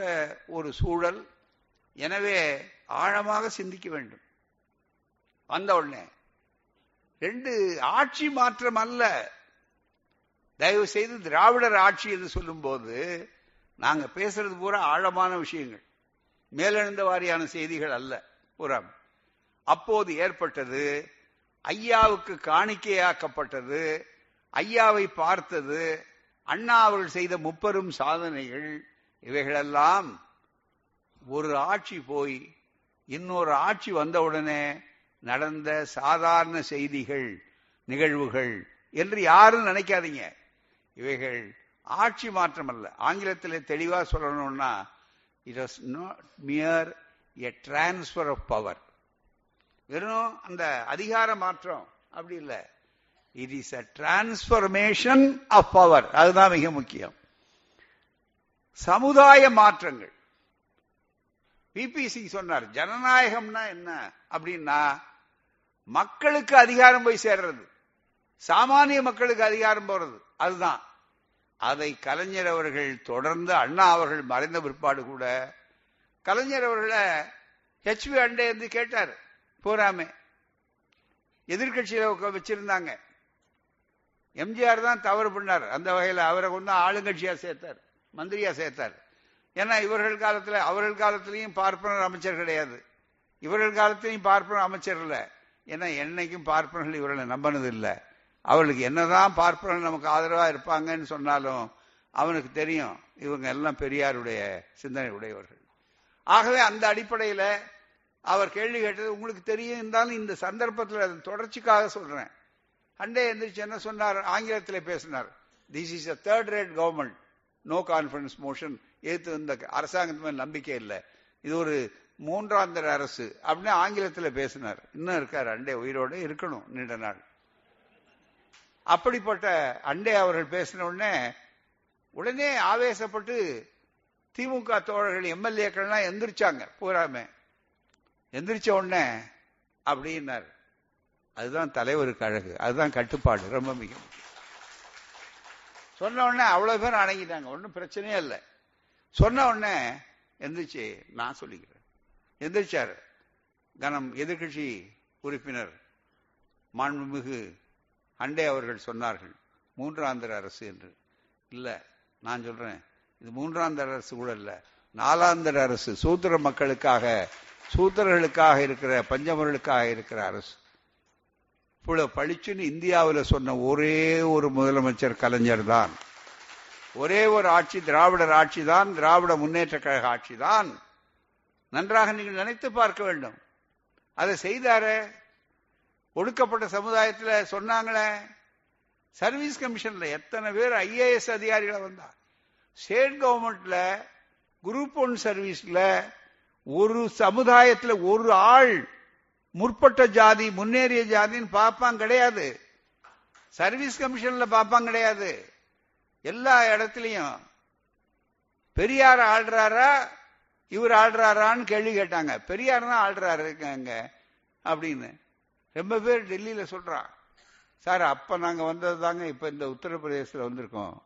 ஒரு சூழல் எனவே ஆழமாக சிந்திக்க வேண்டும். வந்த உடனே ரெண்டு ஆட்சி மாற்றம் அல்ல தயவு செய்து திராவிடர் ஆட்சி என்று சொல்லும் போது நாங்க பேசுறது பூரா ஆழமான விஷயங்கள். மேலெழுந்த வாரியான செய்திகள் அல்ல பூரா அப்போது ஏற்பட்டது ஐயாவுக்கு காணிக்கையாக்கப்பட்டது ஐயாவை பார்த்தது அண்ணா அவர்கள் செய்த முப்பெரும் சாதனைகள் இவைகளெல்லாம் ஒரு ஆட்சி போய் இன்னொரு ஆட்சி வந்தவுடனே நடந்த சாதாரண செய்திகள் நிகழ்வுகள் என்று யாரும் நினைக்காதீங்க. இவைகள் ஆட்சி மாற்றம் அல்ல ஆங்கிலத்தில் தெளிவா சொல்லணும்னா it was not mere a transfer of power வெறும் அந்த அதிகார மாற்றம். அப்படி இல்லை. It is a transformation of power அதுதான் மிக முக்கியம். சமுதாய மாற்றங்கள். பிபிசி சொன்னார் ஜனநாயகம்னா என்ன? அப்படின்னா மக்களுக்கு அதிகாரம் போய் சேர்றது. சாமானிய மக்களுக்கு அதிகாரம் போறது. அதுதான். அதை கலைஞர் அவர்கள் தொடர்ந்து அண்ணா அவர்கள் மறைந்த பிற்பாடு கூட கலைஞர் அவர்களை ஹெச்பி அண்டே இருந்து கேட்டார். போராமே எதிர்கட்சியில வச்சிருந்தாங்க. எம்ஜிஆர் தான் தவறு பண்ணார். அந்த வகையில் அவரை கொண்டு ஆளுங்கட்சியா சேர்த்தார். மந்திரியா சேர்த்தார். ஏன்னா இவர்கள் காலத்துல அவர்கள் காலத்திலையும் பார்ப்பனர் அமைச்சர் கிடையாது. இவர்கள் காலத்திலையும் பார்ப்பனர் அமைச்சர் இல்லை. ஏன்னா என்னைக்கும் பார்ப்பனர்கள் இவர்களை நம்பினது இல்லை. அவர்களுக்கு என்னதான் பார்ப்பனர் நமக்கு ஆதரவா இருப்பாங்கன்னு சொன்னாலும் அவனுக்கு தெரியும். இவங்க எல்லாம் பெரியாருடைய சிந்தனை உடையவர்கள் ஆகவே அந்த அடிப்படையில அவர் கேள்வி கேட்டது உங்களுக்கு தெரியும். இருந்தாலும் இந்த சந்தர்ப்பத்தில் அதன் தொடர்ச்சிக்காக சொல்றேன். அண்டே எந்திரிச்சு என்ன சொன்னார்? ஆங்கிலத்தில் பேசினார். This is a third rate government no confidence motion ஏத்து இந்த அரசாங்கத்து மேல் நம்பிக்கை இல்லை. இது ஒரு மூன்றாந்தர அரசு அப்படின்னு ஆங்கிலத்தில் பேசினார். இன்னும் இருக்கார் அண்டே உயிரோடு இருக்கணும் நீண்ட நாள். அப்படிப்பட்ட அண்டே அவர்கள் பேசின உடனே உடனே ஆவேசப்பட்டு திமுக தோழர்கள் எம்எல்ஏக்கள்லாம் எந்திரிச்சாங்க. பூராமே எந்திரிச்ச உடனே அப்படின்னார். அதுதான் தலைவருக்கு அழகு. அதுதான் கட்டுப்பாடு. ரொம்ப மிக சொன்ன உடனே அவ்வளவு பேர் அடங்கிட்டாங்க. ஒன்றும் பிரச்சனையே இல்லை. சொன்ன உடனே எந்திரிச்சு நான் சொல்லிக்கிறேன். எந்திரிச்சார். கனம் எதிர்கட்சி உறுப்பினர் மாண்புமிகு அண்டே அவர்கள் சொன்னார்கள். மூன்றாந்தர அரசு என்று. இல்ல நான் சொல்றேன். இது மூன்றாந்தர அரசு கூட இல்ல. நாலாந்தர அரசு. சூத்திர மக்களுக்காக சூத்திரர்களுக்காக இருக்கிற பஞ்சமர்களுக்காக இருக்கிற அரசு. இவ்வளவு பளிச்சுன்னு இந்தியாவில் சொன்ன ஒரே ஒரு முதலமைச்சர் கலைஞர் தான். ஒரே ஒரு ஆட்சி திராவிடர் ஆட்சி தான் திராவிட முன்னேற்ற கழக ஆட்சி தான். நன்றாக நீங்கள் நினைத்து பார்க்க வேண்டும். அதை செய்தாரே? ஒடுக்கப்பட்ட சமுதாயத்தில் சொன்னாங்களே? சர்வீஸ் கமிஷன்ல எத்தனை பேர் ஐஏஎஸ் அதிகாரிகளை வந்தா? ஸ்டேட் கவர்மெண்ட்ல குரூப் ஒன் சர்வீஸ்ல ஒரு சமுதாயத்துல ஒரு ஆள் முற்பட்ட ஜாதி முன்னேறிய ஜாதின்னு பார்ப்பான் கிடையாது. சர்வீஸ் கமிஷன்ல பார்ப்பான் கிடையாது. எல்லா இடத்துலையும் பெரியார் ஆள்றாரா இவர் ஆள்றாரான்னு கேள்வி கேட்டாங்க. பெரியார் தான் ஆள்றாரு இருக்காங்க அப்படின்னு. ரொம்ப பேர் டெல்லியில சொல்றான். சார் அப்ப நாங்க வந்தது தாங்க இப்ப இந்த உத்தரப்பிரதேசத்துல வந்திருக்கோம்.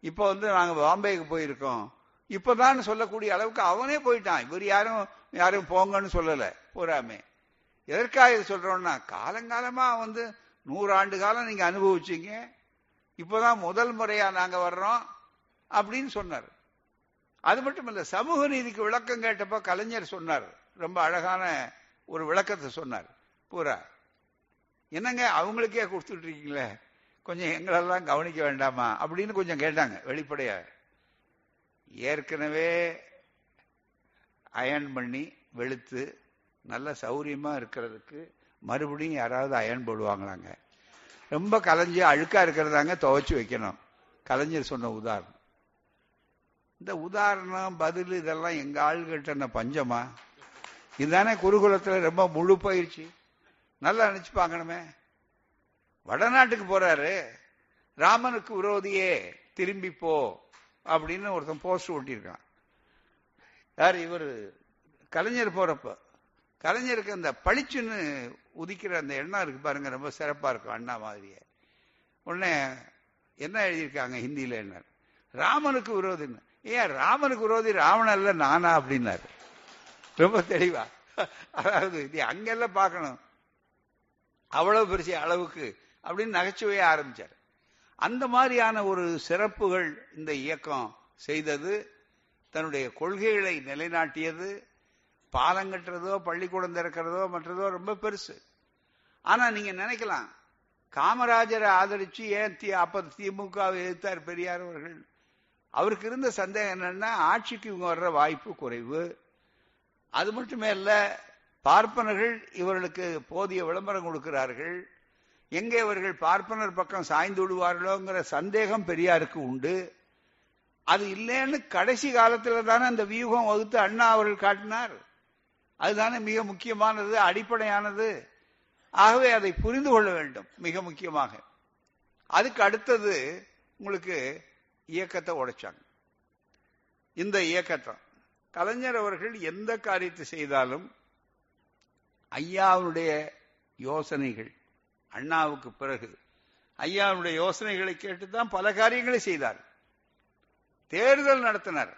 இப்ப வந்து நாங்க பாம்பேக்கு போயிருக்கோம். இப்பதான் சொல்லக்கூடிய அளவுக்கு அவனே போயிட்டான். இவர் யாரும் யாரும் போங்கன்னு சொல்லல. போறாமே. எதற்காக இது சொல்றோம்னா காலங்காலமா வந்து நூறாண்டு காலம் நீங்க அனுபவிச்சீங்க. இப்பதான் முதல் முறையா நாங்க வர்றோம் அப்படின்னு சொன்னார். அது மட்டும் இல்ல சமூக நீதிக்கு விளக்கம் கேட்டப்ப கலைஞர் சொன்னார். ரொம்ப அழகான ஒரு விளக்கத்தை சொன்னார். பூரா என்னங்க அவங்களுக்கே கொடுத்துட்டு இருக்கீங்களே? கொஞ்சம் எங்களெல்லாம் கவனிக்க வேண்டாமா? அப்படின்னு கொஞ்சம் கேட்டாங்க வெளிப்படையா. ஏற்கனவே அயன் பண்ணி வெளுத்து நல்ல சௌரியமா இருக்கிறதுக்கு மறுபடியும் யாராவது அயன் போடுவாங்களாங்க. ரொம்ப கலைஞ்சு அழுக்கா இருக்கிறதாங்க துவைச்சு வைக்கணும். கலைஞர் சொன்ன உதாரணம். இந்த உதாரணம் பதில் இதெல்லாம் எங்க ஆள்கிட்ட என்ன பஞ்சமா? இதுதானே குருகுலத்துல ரொம்ப முழு பயிற்சி. நல்லா நினைச்சு பாக்கணுமே வடநாட்டுக்கு போறாரு. ராமனுக்கு விரோதியே திரும்பி போ. அப்படின்னு ஒருத்தன் போஸ்ட் ஒட்டியிருக்கான். யார் இவர்? கலைஞர் போறப்ப. கலைஞருக்கு அந்த பளிச்சுன்னு உதிக்கிற அந்த எண்ணம் இருக்கு பாருங்க ரொம்ப சிறப்பா இருக்கும் அண்ணா மாதிரியே. உடனே என்ன எழுதியிருக்காங்க ஹிந்தியில என்ன? ராமனுக்கு விரோதின்னு ஏன் ராமனுக்கு விரோதி ராவணன் அல்ல நானா அப்படின்னாரு. ரொம்ப தெளிவா. அதாவது இது அங்கெல்லாம் பார்க்கணும். அவ்வளவு பெருசிய அளவுக்கு அப்படின்னு நகைச்சுவையே ஆரம்பிச்சார். அந்த மாதிரியான ஒரு சிறப்புகள் இந்த இயக்கம் செய்தது தன்னுடைய கொள்கைகளை நிலைநாட்டியது பாலம் கட்டுறதோ பள்ளிக்கூடம் திறக்கிறதோ மற்றதோ ரொம்ப பெருசு. ஆனா நீங்க நினைக்கலாம் காமராஜரை ஆதரிச்சு ஏன் தி அப்ப திமுகவை எதிர்த்தார் பெரியார் அவர்கள்? அவருக்கு இருந்த சந்தேகம் என்னன்னா ஆட்சிக்கு இவங்க வர்ற வாய்ப்பு குறைவு. அது மட்டுமே இல்ல பார்ப்பனர்கள் இவர்களுக்கு போதிய விளம்பரம் கொடுக்கிறார்கள். எங்கே இவர்கள் பார்ப்பனர் பக்கம் சாய்ந்து விடுவார்களோங்கிற சந்தேகம் பெரியாருக்கு உண்டு. அது இல்லைன்னு கடைசி காலத்துல தானே அந்த வியூகம் வகுத்து அண்ணா அவர்கள் காட்டினார். அதுதானே மிக முக்கியமானது அடிப்படையானது. ஆகவே அதை புரிந்து கொள்ள வேண்டும் மிக முக்கியமாக. அதுக்கு அடுத்தது உங்களுக்கு இயக்கத்தை உடைச்சாங்க. இந்த இயக்கத்தை. கலைஞர் அவர்கள் எந்த காரியத்தை செய்தாலும் ஐயாவுடைய யோசனைகள் அண்ணாவுக்கு பிறகு. ஐயாவுடைய யோசனைகளை கேட்டுதான் பல காரியங்களை செய்தார். தேர்தல் நடத்தினார்.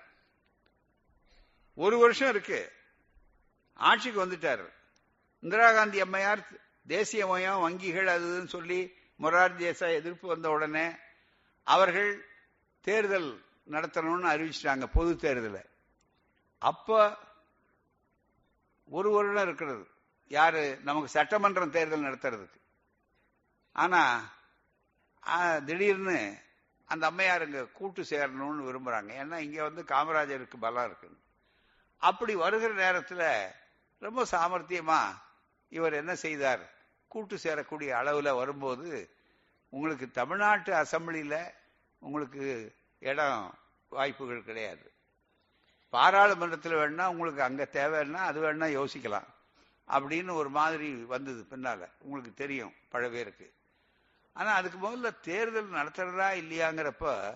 ஒரு வருஷம் இருக்கு. ஆட்சிக்கு வந்துட்டார். இந்திரா காந்தி அம்மையார் தேசியமயம் வங்கிகள் அதுன்னு சொல்லி மொரார் தேசாய் எதிர்ப்பு வந்த உடனே அவர்கள் தேர்தல் நடத்தணும்னு அறிவிச்சிட்டாங்க பொது தேர்தலை. அப்ப ஒரு வருடம் இருக்கிறது. யாரு? நமக்கு சட்டமன்றம் தேர்தல் நடத்துறதுக்கு. ஆனா திடீர்னு அந்த அம்மையாருங்க கூட்டு சேரணும்னு விரும்புறாங்க. ஏன்னா இங்க வந்து காமராஜருக்கு பலம் இருக்கு அப்படி வருகிற நேரத்துல ரொம்ப சாமர்த்தியமா இவர் என்ன செய்தார்? கூட்டு சேரக்கூடிய அளவுல வரும்போது உங்களுக்கு தமிழ்நாட்டு அசம்பிளியில உங்களுக்கு இடம் வாய்ப்புகள் கிடையாது. பாராளுமன்றத்தில் வேணா உங்களுக்கு அங்க தேவைன்னா அது வேணா யோசிக்கலாம். அப்படின்னு ஒரு மாதிரி வந்தது பின்னால. உங்களுக்கு தெரியும் பல பேருக்கு. ஆனா அதுக்கு முதல்ல தேர்தல் நடத்துறதா இல்லையாங்கிறப்ப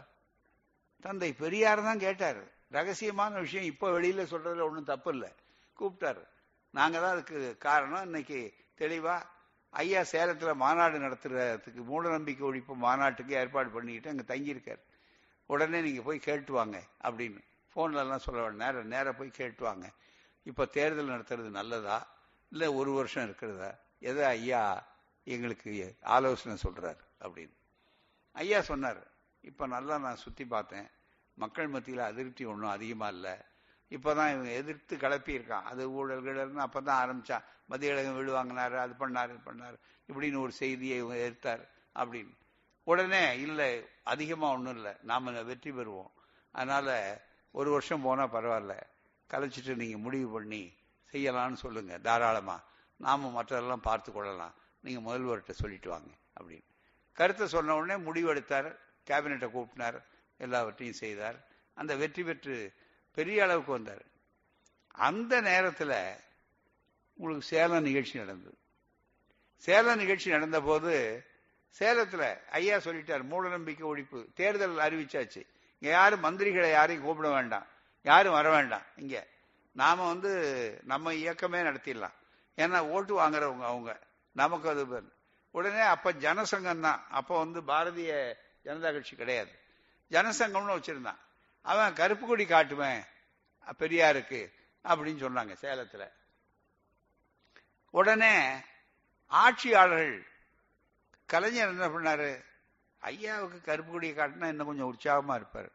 தந்தை பெரியார் தான் கேட்டாரு. ரகசியமான விஷயம் இப்ப வெளியில சொல்றதுல ஒண்ணும் தப்பு இல்லை. கூப்பிட்டாரு. நாங்க தான் அதுக்கு காரணம். இன்னைக்கு தெளிவா ஐயா சேலத்துல மாநாடு நடத்துறதுக்கு மூட நம்பிக்கை ஒழிப்பு மாநாட்டுக்கு ஏற்பாடு பண்ணிக்கிட்டு அங்க தங்கியிருக்காரு. உடனே நீங்க போய் கேட்டு வாங்க அப்படின்னு. போன்ல எல்லாம் சொல்ல வேண்டாம் நேரம் போய் கேட்டு வாங்க. இப்ப தேர்தல் நடத்துறது நல்லதா? இல்ல ஒரு வருஷம் இருக்கிறதா? எதை ஐயா எங்களுக்கு ஆலோசனை சொல்றாரு அப்படின்னு. ஐயா சொன்னார் இப்ப நல்லா நான் சுத்தி பார்த்தேன். மக்கள் மத்தியில் அதிருப்தி ஒன்றும் அதிகமா இல்லை. இப்பதான் இவங்க எதிர்த்து கிளப்பி இருக்கான் அது ஊழல் கிழல்னு அப்பதான் ஆரம்பிச்சான் மத்திய கழகம் வீடு வாங்கினாரு அது பண்ணாரு இது பண்ணாரு. இப்படின்னு ஒரு செய்தியை இவங்க எதிர்த்தார் அப்படின்னு. உடனே இல்லை அதிகமா ஒன்றும் இல்லை. நாம வெற்றி பெறுவோம். அதனால ஒரு வருஷம் போனா பரவாயில்ல. கலைச்சிட்டு நீங்க முடிவு பண்ணி செய்யலாம்னு சொல்லுங்க தாராளமா. நாம மற்றதெல்லாம் பார்த்து கொள்ளலாம். நீங்க முதல்வர்கிட்ட சொல்லிட்டு வாங்க அப்படின்னு. கருத்தை சொன்ன உடனே முடிவெடுத்தார் கேபினெட்டை கூப்பினார் எல்லாவற்றையும் செய்தார். அந்த வெற்றி பெற்று பெரிய அளவுக்கு வந்தார். அந்த நேரத்தில் உங்களுக்கு சேலம் நிகழ்ச்சி நடந்தது. சேலம் நிகழ்ச்சி நடந்த போது ஐயா சொல்லிட்டார் மூட நம்பிக்கை ஒழிப்பு தேர்தல் அறிவிச்சாச்சு. இங்கே யாரும் மந்திரிகளை யாரையும் கூப்பிட வேண்டாம் யாரும் வர வேண்டாம். இங்கே நாம் வந்து நம்ம இயக்கமே நடத்திடலாம். ஏன்னா ஓட்டு வாங்குறவங்க அவங்க. நமக்கு அது உடனே அப்ப ஜனசங்கம் தான் அப்ப வந்து பாரதிய ஜனதா கட்சி கிடையாது. ஜனசங்கம்னு வச்சிருந்தான். அவன் கருப்பு கொடி காட்டுவேன் பெரியாருக்கு அப்படின்னு சொன்னாங்க சேலத்துல. உடனே ஆட்சியாளர்கள் கலைஞர் என்ன பண்ணாரு? ஐயாவுக்கு கருப்பு கொடியை காட்டினா இன்னும் கொஞ்சம் உற்சாகமா இருப்பாரு.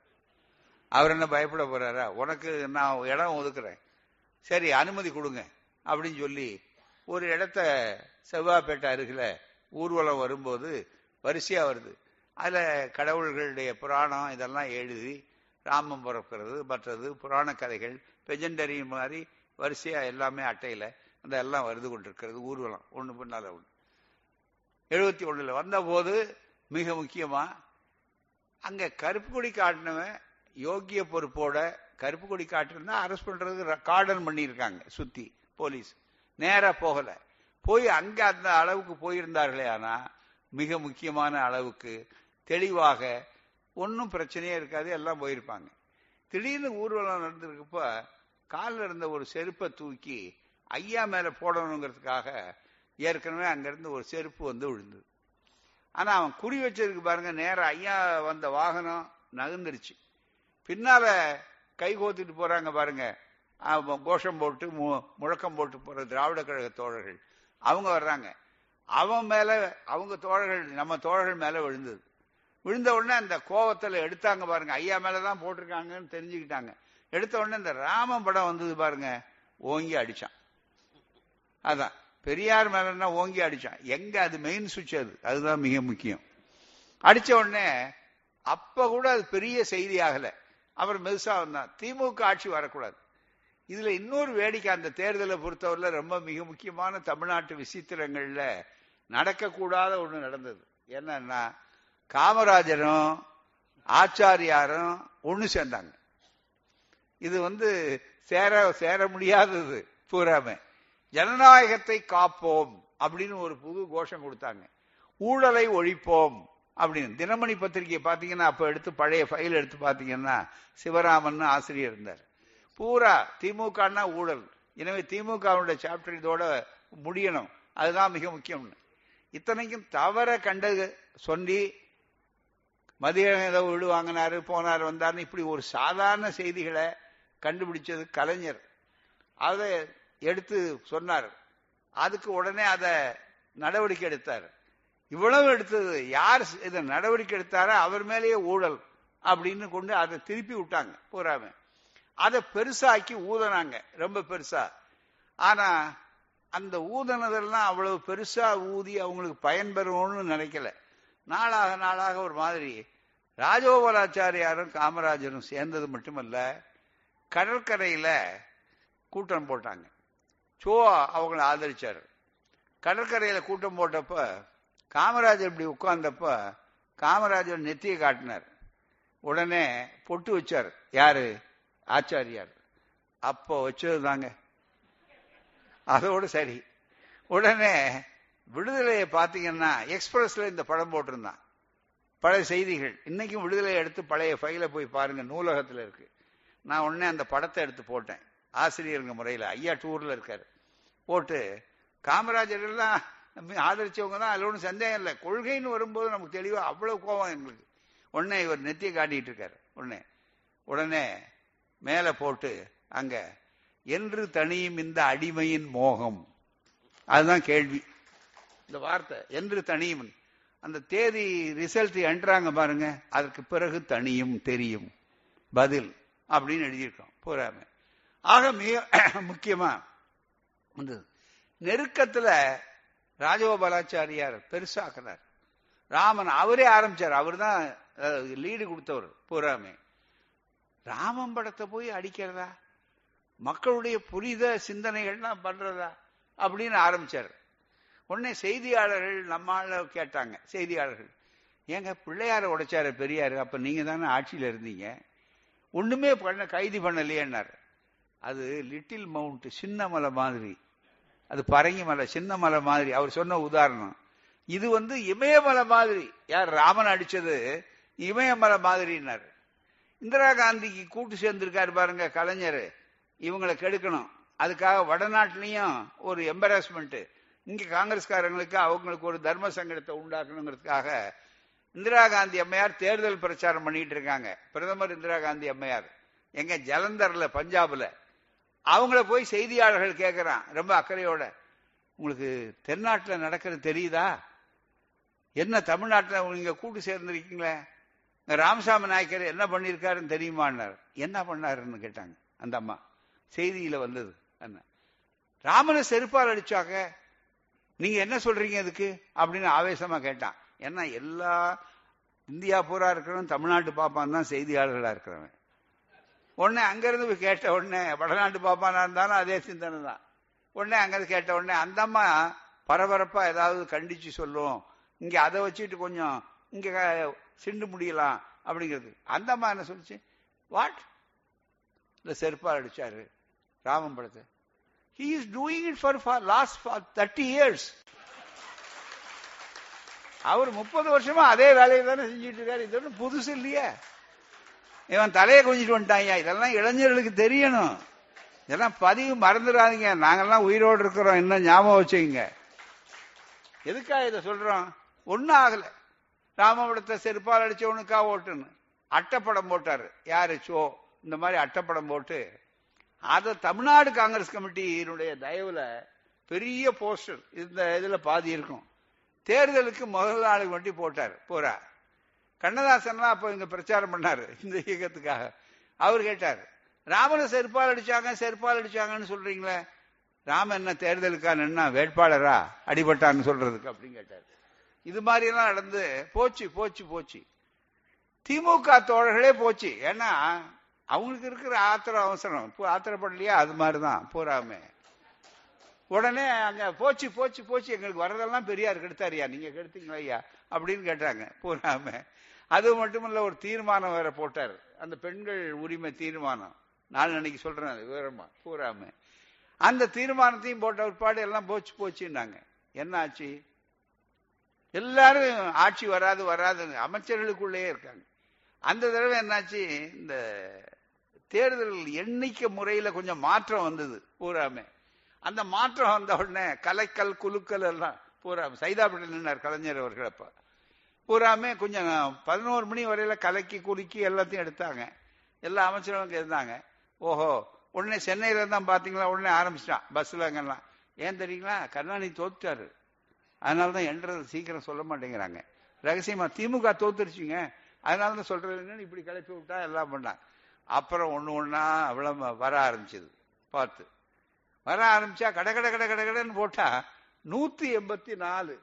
அவர் என்ன பயப்பட போறாரா? உனக்கு நான் இடம் ஒதுக்குறேன். சரி அனுமதி கொடுங்க அப்படின்னு சொல்லி ஒரு இடத்த செவ்வாப்பேட்டை அருகில் ஊர்வலம் வரும்போது வரிசையாக வருது. அதில் கடவுள்களுடைய புராணம் இதெல்லாம் எழுதி ராமம் பிறக்கிறது மற்றது புராண கதைகள் பெஜண்டரி மாதிரி வரிசையாக எல்லாமே அட்டையில் அந்த எல்லாம் வருது கொண்டிருக்கிறது ஊர்வலம். ஒன்று பின்னால ஒன்று எழுபத்தி ஒன்றில் வந்த போது மிக முக்கியமாக அங்கே கருப்பு கொடி காட்டினவன் யோக்கிய பொறுப்போட கருப்பு கொடி காட்டினா அரெஸ்ட் பண்ணுறதுக்கு கார்டன் பண்ணியிருக்காங்க சுற்றி போலீஸ். நேரா போகல. போய் அங்க அந்த அளவுக்கு போயிருந்தார்களே ஆனா மிக முக்கியமான அளவுக்கு தெளிவாக ஒன்றும் பிரச்சனையே இருக்காது எல்லாம் போயிருப்பாங்க. திடீர்னு ஊர்வலம் நடந்திருக்கப்ப காலில் இருந்த ஒரு செருப்பை தூக்கி ஐயா மேல போடணுங்கிறதுக்காக ஏற்கனவே அங்கிருந்து ஒரு செருப்பு வந்து விழுந்தது. ஆனா அவன் குறி வச்சிருக்கு பாருங்க நேரம் ஐயா வந்த வாகனம் நகர்ந்துருச்சு. பின்னால கை கோத்துட்டு போறாங்க பாருங்க கோஷம் போட்டு முழக்கம் போட்டு போற திராவிட கழக தோழர்கள் அவங்க வர்றாங்க. அவன் மேல அவங்க தோழர்கள் நம்ம தோழர்கள் மேல விழுந்தது. விழுந்த உடனே அந்த கோவத்துல எடுத்தாங்க பாருங்க. ஐயா மேலதான் போட்டிருக்காங்கன்னு தெரிஞ்சுக்கிட்டாங்க. எடுத்த உடனே இந்த ராமன் படம் வந்தது பாருங்க. ஓங்கி அடிச்சான். அதான். பெரியார் மேலன்னா ஓங்கி அடிச்சான். எங்க அது மெயின் சுவிட்ச் அது? அதுதான் மிக முக்கியம். அடிச்ச உடனே அப்ப கூட அது பெரிய செய்தி ஆகல. அவர் மெதுசா வந்தான். திமுக ஆட்சி வரக்கூடாது. இதுல இன்னொரு வேடிக்கை அந்த தேர்தலை பொறுத்தவரையில ரொம்ப மிக முக்கியமான தமிழ்நாட்டு விசித்திரங்கள்ல நடக்கக்கூடாத ஒண்ணு நடந்தது. என்னன்னா காமராஜரும் ஆச்சாரியாரும் ஒண்ணு சேர்ந்தாங்க. இது வந்து சேர சேர முடியாதது பூராம. ஜனநாயகத்தை காப்போம் அப்படின்னு ஒரு புது கோஷம் கொடுத்தாங்க. ஊழலை ஒழிப்போம் அப்படின்னு. தினமணி பத்திரிகையை பார்த்தீங்கன்னா அப்ப எடுத்து பழைய ஃபைல் எடுத்து பார்த்தீங்கன்னா சிவராமன் ஆசிரியர் இருந்தார். பூரா திமுகன்னா ஊழல். எனவே திமுகவுடைய சாப்டர் இதோட முடியணும். அதுதான் மிக முக்கியம் இத்தனைக்கும் தவற கண்டது சொல்லி மதிய ஏதோ வீடு வாங்கினாரு போனார் வந்தார்னு இப்படி ஒரு சாதாரண செய்திகளை கண்டுபிடிச்சது கலைஞர். அதை எடுத்து சொன்னார். அதுக்கு உடனே அதை நடவடிக்கை எடுத்தார். இவ்வளவு எடுத்தது யார் இதை நடவடிக்கை எடுத்தாரோ அவர் மேலேயே ஊழல் அப்படின்னு கொண்டு அதை திருப்பி விட்டாங்க. பூராம. அதை பெருசாக்கி ஊதனாங்க ரொம்ப பெருசா. ஆனா அந்த ஊதனதெல்லாம் அவ்வளவு பெருசா ஊதி அவங்களுக்கு பயன்பெறணும்னு நினைக்கல. நாளாக நாளாக ஒரு மாதிரி ராஜகோபாலாச்சாரியாரும் காமராஜரும் சேர்ந்தது மட்டுமல்ல கடற்கரையில கூட்டம் போட்டாங்க. சோ அவங்கள ஆதரிச்சாரு. கடற்கரையில கூட்டம் போட்டப்ப காமராஜர் இப்படி உட்கார்ந்தப்ப காமராஜர் நெத்தியை காட்டினார். உடனே பொட்டு வச்சார். யாரு? ஆச்சாரியார். அப்போ வச்சது தாங்க. அதோடு சரி. உடனே விடுதலையை பார்த்தீங்கன்னா எக்ஸ்பிரஸ்ல இந்த படம் போட்டிருந்தான். பழைய செய்திகள். இன்னைக்கும் விடுதலையை எடுத்து பழைய ஃபைலை போய் பாருங்க நூலகத்தில் இருக்கு. நான் உடனே அந்த படத்தை எடுத்து போட்டேன். ஆசிரியருங்க முறையில் ஐயா டூர்ல இருக்காரு. போட்டு காமராஜர் எல்லாம் ஆதரிச்சவங்க தான் அதில் ஒன்றும் சந்தேகம் இல்லை. கொள்கைன்னு வரும்போது நமக்கு தெளிவாக அவ்வளோ கோபம் எங்களுக்கு. உடனே இவர் நெத்தியை காட்டிட்டு இருக்காரு. உடனே உடனே மேலே போட்டு அங்க என்று தனியும் இந்த அடிமையின் மோகம். அதுதான் கேள்வி. இந்த வார்த்தை என்று தனியும். அந்த தேதி ரிசல்ட் என்றாங்க பாருங்க அதற்கு பிறகு தனியும் தெரியும். பதில் அப்படின்னு எழுதியிருக்கோம் பூராம ஆக மிக முக்கியமா நெருக்கத்துல ராஜகோபாலாச்சாரியார் பெருசாக்குறார் ராமன் அவரே ஆரம்பிச்சார். அவர் தான் லீடு கொடுத்தவர் பூராமே ராமன் படத்தை போய் அடிக்கிறதா? மக்களுடைய புரித சிந்தனைகள்லாம் பண்றதா? அப்படின்னு ஆரம்பிச்சார். உடனே செய்தியாளர்கள் நம்மால கேட்டாங்க செய்தியாளர்கள். ஏங்க பிள்ளையார உடைச்சாரு பெரியாரு. அப்ப நீங்க தானே ஆட்சியில இருந்தீங்க. ஒண்ணுமே பண்ண கைது பண்ணலையேன்னார். அது லிட்டில் மவுண்ட் சின்ன மலை மாதிரி. அது பரங்கி மலை சின்ன மலை மாதிரி. அவர் சொன்ன உதாரணம். இது வந்து இமயமலை மாதிரி. யார் ராமன் அடிச்சது? இமயமலை மாதிரின்னாரு. இந்திரா காந்திக்கு கூட்டு சேர்ந்திருக்காரு பாருங்க கலைஞர். இவங்களை கெடுக்கணும். அதுக்காக வடநாட்டிலையும் ஒரு எம்பராஸ்மெண்ட் இங்க காங்கிரஸ்காரங்களுக்கு அவங்களுக்கு ஒரு தர்ம சங்கடத்தை உண்டாக்கணுங்கிறதுக்காக இந்திரா காந்தி அம்மையார் தேர்தல் பிரச்சாரம் பண்ணிட்டு இருக்காங்க. பிரதமர் இந்திரா காந்தி அம்மையார். எங்க ஜலந்தர்ல பஞ்சாப்ல. அவங்கள போய் செய்தியாளர்கள் கேட்கிறான் ரொம்ப அக்கறையோட. உங்களுக்கு தென்னாட்டில் நடக்கிறது தெரியுதா? என்ன தமிழ்நாட்டில் நீங்க கூட்டு சேர்ந்திருக்கீங்களே? ராமசாமி நாயக்கர் என்ன பண்ணிருக்காருன்னு தெரியுமான்னார். என்ன பண்ணாருன்னு கேட்டாங்க. அந்த அம்மா. செய்தியில வந்தது என்ன. ராமனை செருப்பால் அடிச்சாக்க நீங்க என்ன சொல்றீங்க அதுக்கு அப்படின்னு ஆவேசமா கேட்டான். ஏன்னா எல்லா இந்தியா பூரா இருக்கிறவன் தமிழ்நாட்டு பாப்பான் தான் செய்தியாளர்களா இருக்கிறவன். உடனே அங்கிருந்து போய் கேட்ட உடனே வடநாட்டு பாப்பானா இருந்தாலும் அதே சிந்தனை தான். உடனே அங்கிருந்து கேட்ட உடனே அந்த அம்மா பரபரப்பா ஏதாவது கண்டிச்சு சொல்லும். இங்க அதை வச்சுட்டு கொஞ்சம் இங்க சிண்டு முடியலாம் அப்படிங்கிறது. அந்த அம்மா என்ன சொல்லிச்சு? வாட் இந்த செருப்பால் அடிச்சாரு ராமன் படத்தை. He is doing it for last thirty years அவர் முப்பது வருஷமா அதே வேலையை தானே செஞ்சுட்டு இருக்காரு. இது ஒன்றும் புதுசு இல்லையே. இவன் தலையை கொஞ்சிட்டு வந்துட்டாங்க இதெல்லாம் இளைஞர்களுக்கு தெரியணும். இதெல்லாம் பதிவு மறந்துடாதீங்க. நாங்கெல்லாம் உயிரோடு இருக்கிறோம். இன்னும் ஞாபகம் வச்சுக்கோங்க. எதுக்காக இதை சொல்றோம்? ஒன்னும் ஆகல. ராமபுரத்தை செருப்பால் அடிச்சவனுக்கா ஓட்டுன்னு. அட்டப்படம் போட்டாரு. யாரு? சோ இந்த மாதிரி அட்டப்படம் போட்டு. அதை தமிழ்நாடு காங்கிரஸ் கமிட்டியினுடைய தயவுல பெரிய போஸ்டர் இந்த இதுல பாதி இருக்கும். தேர்தலுக்கு முதல் நாளுக்கு வண்டி போட்டார். போறா. கண்ணதாசன்லாம் அப்போ இங்க பிரச்சாரம் பண்ணாரு. இந்த இயக்கத்துக்காக. அவர் கேட்டார் ராமனை செருப்பால் அடிச்சாங்க செருப்பால் அடிச்சாங்கன்னு சொல்றீங்களே. ராம என்ன தேர்தலுக்கா நின்னா வேட்பாளரா? அடிபட்டான்னு சொல்றதுக்கு அப்படின்னு கேட்டார். இது மாதிரி எல்லாம் நடந்து போச்சு போச்சு போச்சு. திமுக தோழர்களே போச்சு. ஏன்னா அவங்களுக்கு இருக்கிற ஆத்திரம் அவசரம். ஆத்திரப்படலையா? அது மாதிரிதான். பூராமே உடனே அங்க போச்சு போச்சு போச்சு. எங்களுக்கு வரதெல்லாம் பெரியார் கெடுத்தாரியா நீங்க கெடுத்தீங்களா ஐயா? அப்படின்னு கேட்டாங்க. பூராம அது மட்டுமல்ல ஒரு தீர்மானம் வேற போட்டார். அந்த பெண்கள் உரிமை தீர்மானம். நான் அன்னைக்கு சொல்றேன் விவரமா. பூராம அந்த தீர்மானத்தையும் போட்ட ஒருபாடு எல்லாம் போச்சு போச்சுன்னாங்க. என்ன ஆச்சு எல்லாரும் ஆட்சி வராது வராது அமைச்சர்களுக்குள்ளேயே இருக்காங்க. அந்த தடவை என்னாச்சு? இந்த தேர்தல் எண்ணிக்கை முறையில கொஞ்சம் மாற்றம் வந்தது பூராமே. அந்த மாற்றம் வந்த உடனே கலைக்கல் குலுக்கல் எல்லாம் பூரா சைதாப்பட்டில் நின்றார் கலைஞர் அவர்கள் அப்ப. பூராமே கொஞ்சம் பதினோரு மணி வரையில கலக்கி குலுக்கி எல்லாத்தையும் எடுத்தாங்க. எல்லா அமைச்சர்களும் இருந்தாங்க. ஓஹோ உடனே சென்னையில தான் பாத்தீங்களா? உடனே ஆரம்பிச்சிட்டான். பஸ்ல அங்கெல்லாம். ஏன் தெரியுங்களா? கருணாநிதி தோத்துட்டாரு. அதனாலதான் என்றதை சீக்கிரம் சொல்ல மாட்டேங்கிறாங்க. ரகசியமா திமுக தோத்துருச்சுங்க. அதனாலதான் சொல்றது இப்படி கிளப்பி விட்டா எல்லாம் பண்ணாங்க அப்புறம் ஒண்ணு ஒன்னா அவ்வளவு வர ஆரம்பிச்சது. பார்த்து. வர ஆரம்பிச்சா கட கட கட கட கடன்னு போட்டா நூத்தி எண்பத்தி நாலு.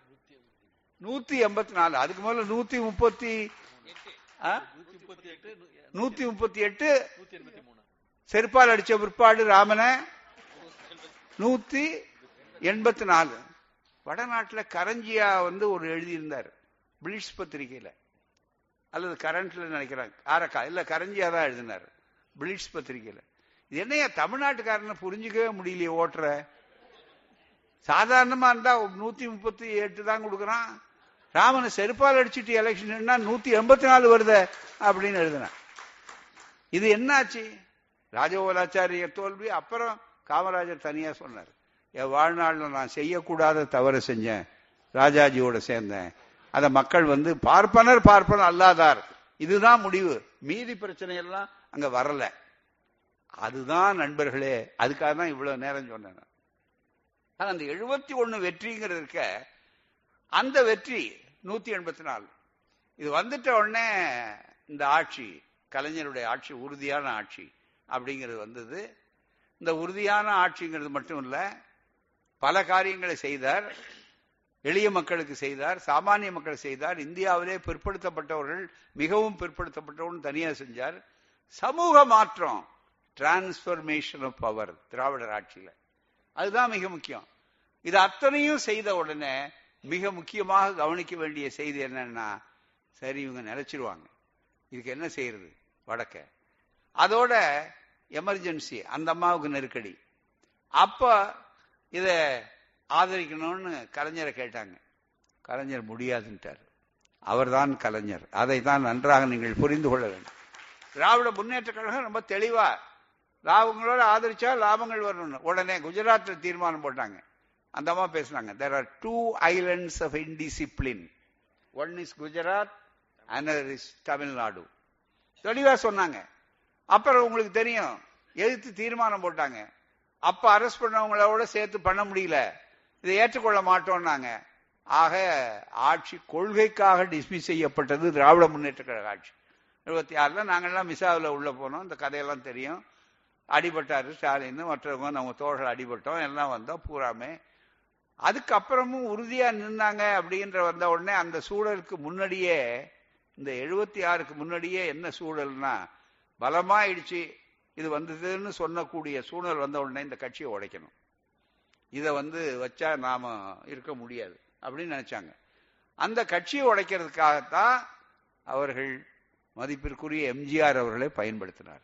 நூத்தி எண்பத்தி நாலு. அதுக்கு முதல்ல நூத்தி முப்பத்தி நூத்தி முப்பத்தி எட்டு. செருப்பால் அடிச்ச பிற்பாடு ராமனை. நூத்தி எண்பத்தி நாலு. வடநாட்டில் கரஞ்சியா வந்து ஒரு எழுதியிருந்தார். பிளிட்ஸ் பத்திரிகையில. அல்லது கரண்ட்ல நினைக்கிறாங்க. ஆரக்கா இல்ல கரஞ்சியா தான் எழுதினார். பிளிட்ஸ் பத்திரிகையில. இது என்னையா தமிழ்நாட்டுக்காரனை புரிஞ்சுக்கவே முடியலையே ஓட்டுற? சாதாரணமா இருந்தா நூத்தி முப்பத்தி எட்டு தான் கொடுக்குறான். ராமனை செருப்பால் அடிச்சுட்டு எலெக்ஷன் நூத்தி எண்பத்தி நாலு வருத அப்படின்னு எழுதினான். இது என்னாச்சு? ராஜகோலாச்சாரிய தோல்வி அப்புறம் காமராஜர் தனியா சொன்னார். என் வாழ்நாள்ல நான் செய்யக்கூடாத தவறு செஞ்சேன். ராஜாஜியோட சேர்ந்தேன். அதை மக்கள் வந்து பார்ப்பனர் பார்ப்பனர் அல்லாதார். இதுதான் முடிவு. மீதி பிரச்சனை எல்லாம் அங்க வரல. அதுதான் நண்பர்களே அதுக்காக தான் இவ்வளவு நேரம் சொன்னேன் ஆனா அந்த எழுபத்தி ஒண்ணு வெற்றிங்கிறது இருக்க அந்த வெற்றி நூத்தி எண்பத்தி நாலு. இது வந்துட்ட உடனே இந்த ஆட்சி கலைஞருடைய ஆட்சி உறுதியான ஆட்சி அப்படிங்கிறது வந்தது. இந்த உறுதியான ஆட்சிங்கிறது மட்டும் இல்ல பல காரியங்களை செய்தார் எளிய மக்களுக்கு செய்தார் சாமானிய மக்கள் செய்தார் இந்தியாவிலே பிற்படுத்தப்பட்டவர்கள் மிகவும் பிற்படுத்தப்பட்டவர்கள் தனியாக செஞ்சார். சமூக மாற்றம் டிரான்ஸ்பர்மேஷன் ஆஃப் பவர் திராவிடர் ஆட்சியில. அதுதான் மிக முக்கியம். இது அத்தனையும் செய்த உடனே மிக முக்கியமாக கவனிக்க வேண்டிய செய்தி என்னன்னா சரி இவங்க நினைச்சிருவாங்க இதுக்கு என்ன செய்யறது? வடக்க. அதோட எமர்ஜென்சி அந்த அம்மாவுக்கு நெருக்கடி. அப்ப இதை ஆதரிக்கணும்னு கலைஞரை கேட்டாங்க. கலைஞர் முடியாதுன்ட்டார். அவர்தான் கலைஞர். அதை தான் நன்றாக நீங்கள் புரிந்து கொள்ள வேண்டும். திராவிட முன்னேற்ற கழகம் ரொம்ப தெளிவா லாபங்களோட ஆதரிச்சா லாபங்கள் வரணும் உடனே குஜராத்ல தீர்மானம் போட்டாங்க. அந்த அம்மா பேசுனாங்க there are two islands of indiscipline one is Gujarat another is Tamil Nadu தெளிவா சொன்னாங்க. அப்புறம் உங்களுக்கு தெரியும் எதிர்த்து தீர்மானம் போட்டாங்க. அப்ப அரெஸ்ட் பண்ணவங்களோட சேர்த்து பண்ண முடியல. இதை ஏற்றுக்கொள்ள மாட்டோம்னாங்க. ஆக ஆட்சி கொள்கைக்காக டிஸ்மிஸ் செய்யப்பட்டது திராவிட முன்னேற்ற கழக ஆட்சி. எழுபத்தி ஆறுல நாங்கள்லாம் மிசாவில் உள்ள போனோம். இந்த கதையெல்லாம் தெரியும். அடிபட்டாரு ஸ்டாலின் மற்றவங்க நம்ம தோழர்கள் அடிபட்டோம். எல்லாம் வந்தோம் பூராமே. அதுக்கப்புறமும் உறுதியா நின்னாங்க அப்படின்ற வந்த உடனே அந்த சூழலுக்கு முன்னாடியே இந்த எழுபத்தி ஆறுக்கு முன்னாடியே என்ன சூழல்னா பலமாயிடுச்சு. இது வந்ததுன்னு சொல்லக்கூடிய சூழல் வந்த உடனே இந்த கட்சியை உடைக்கணும். இதை வந்து வச்சா நாம இருக்க முடியாது அப்படின்னு நினைச்சாங்க. அந்த கட்சியை உடைக்கிறதுக்காகத்தான் அவர்கள் மதிப்பிற்குரிய எம்ஜிஆர் அவர்களை பயன்படுத்தினார்.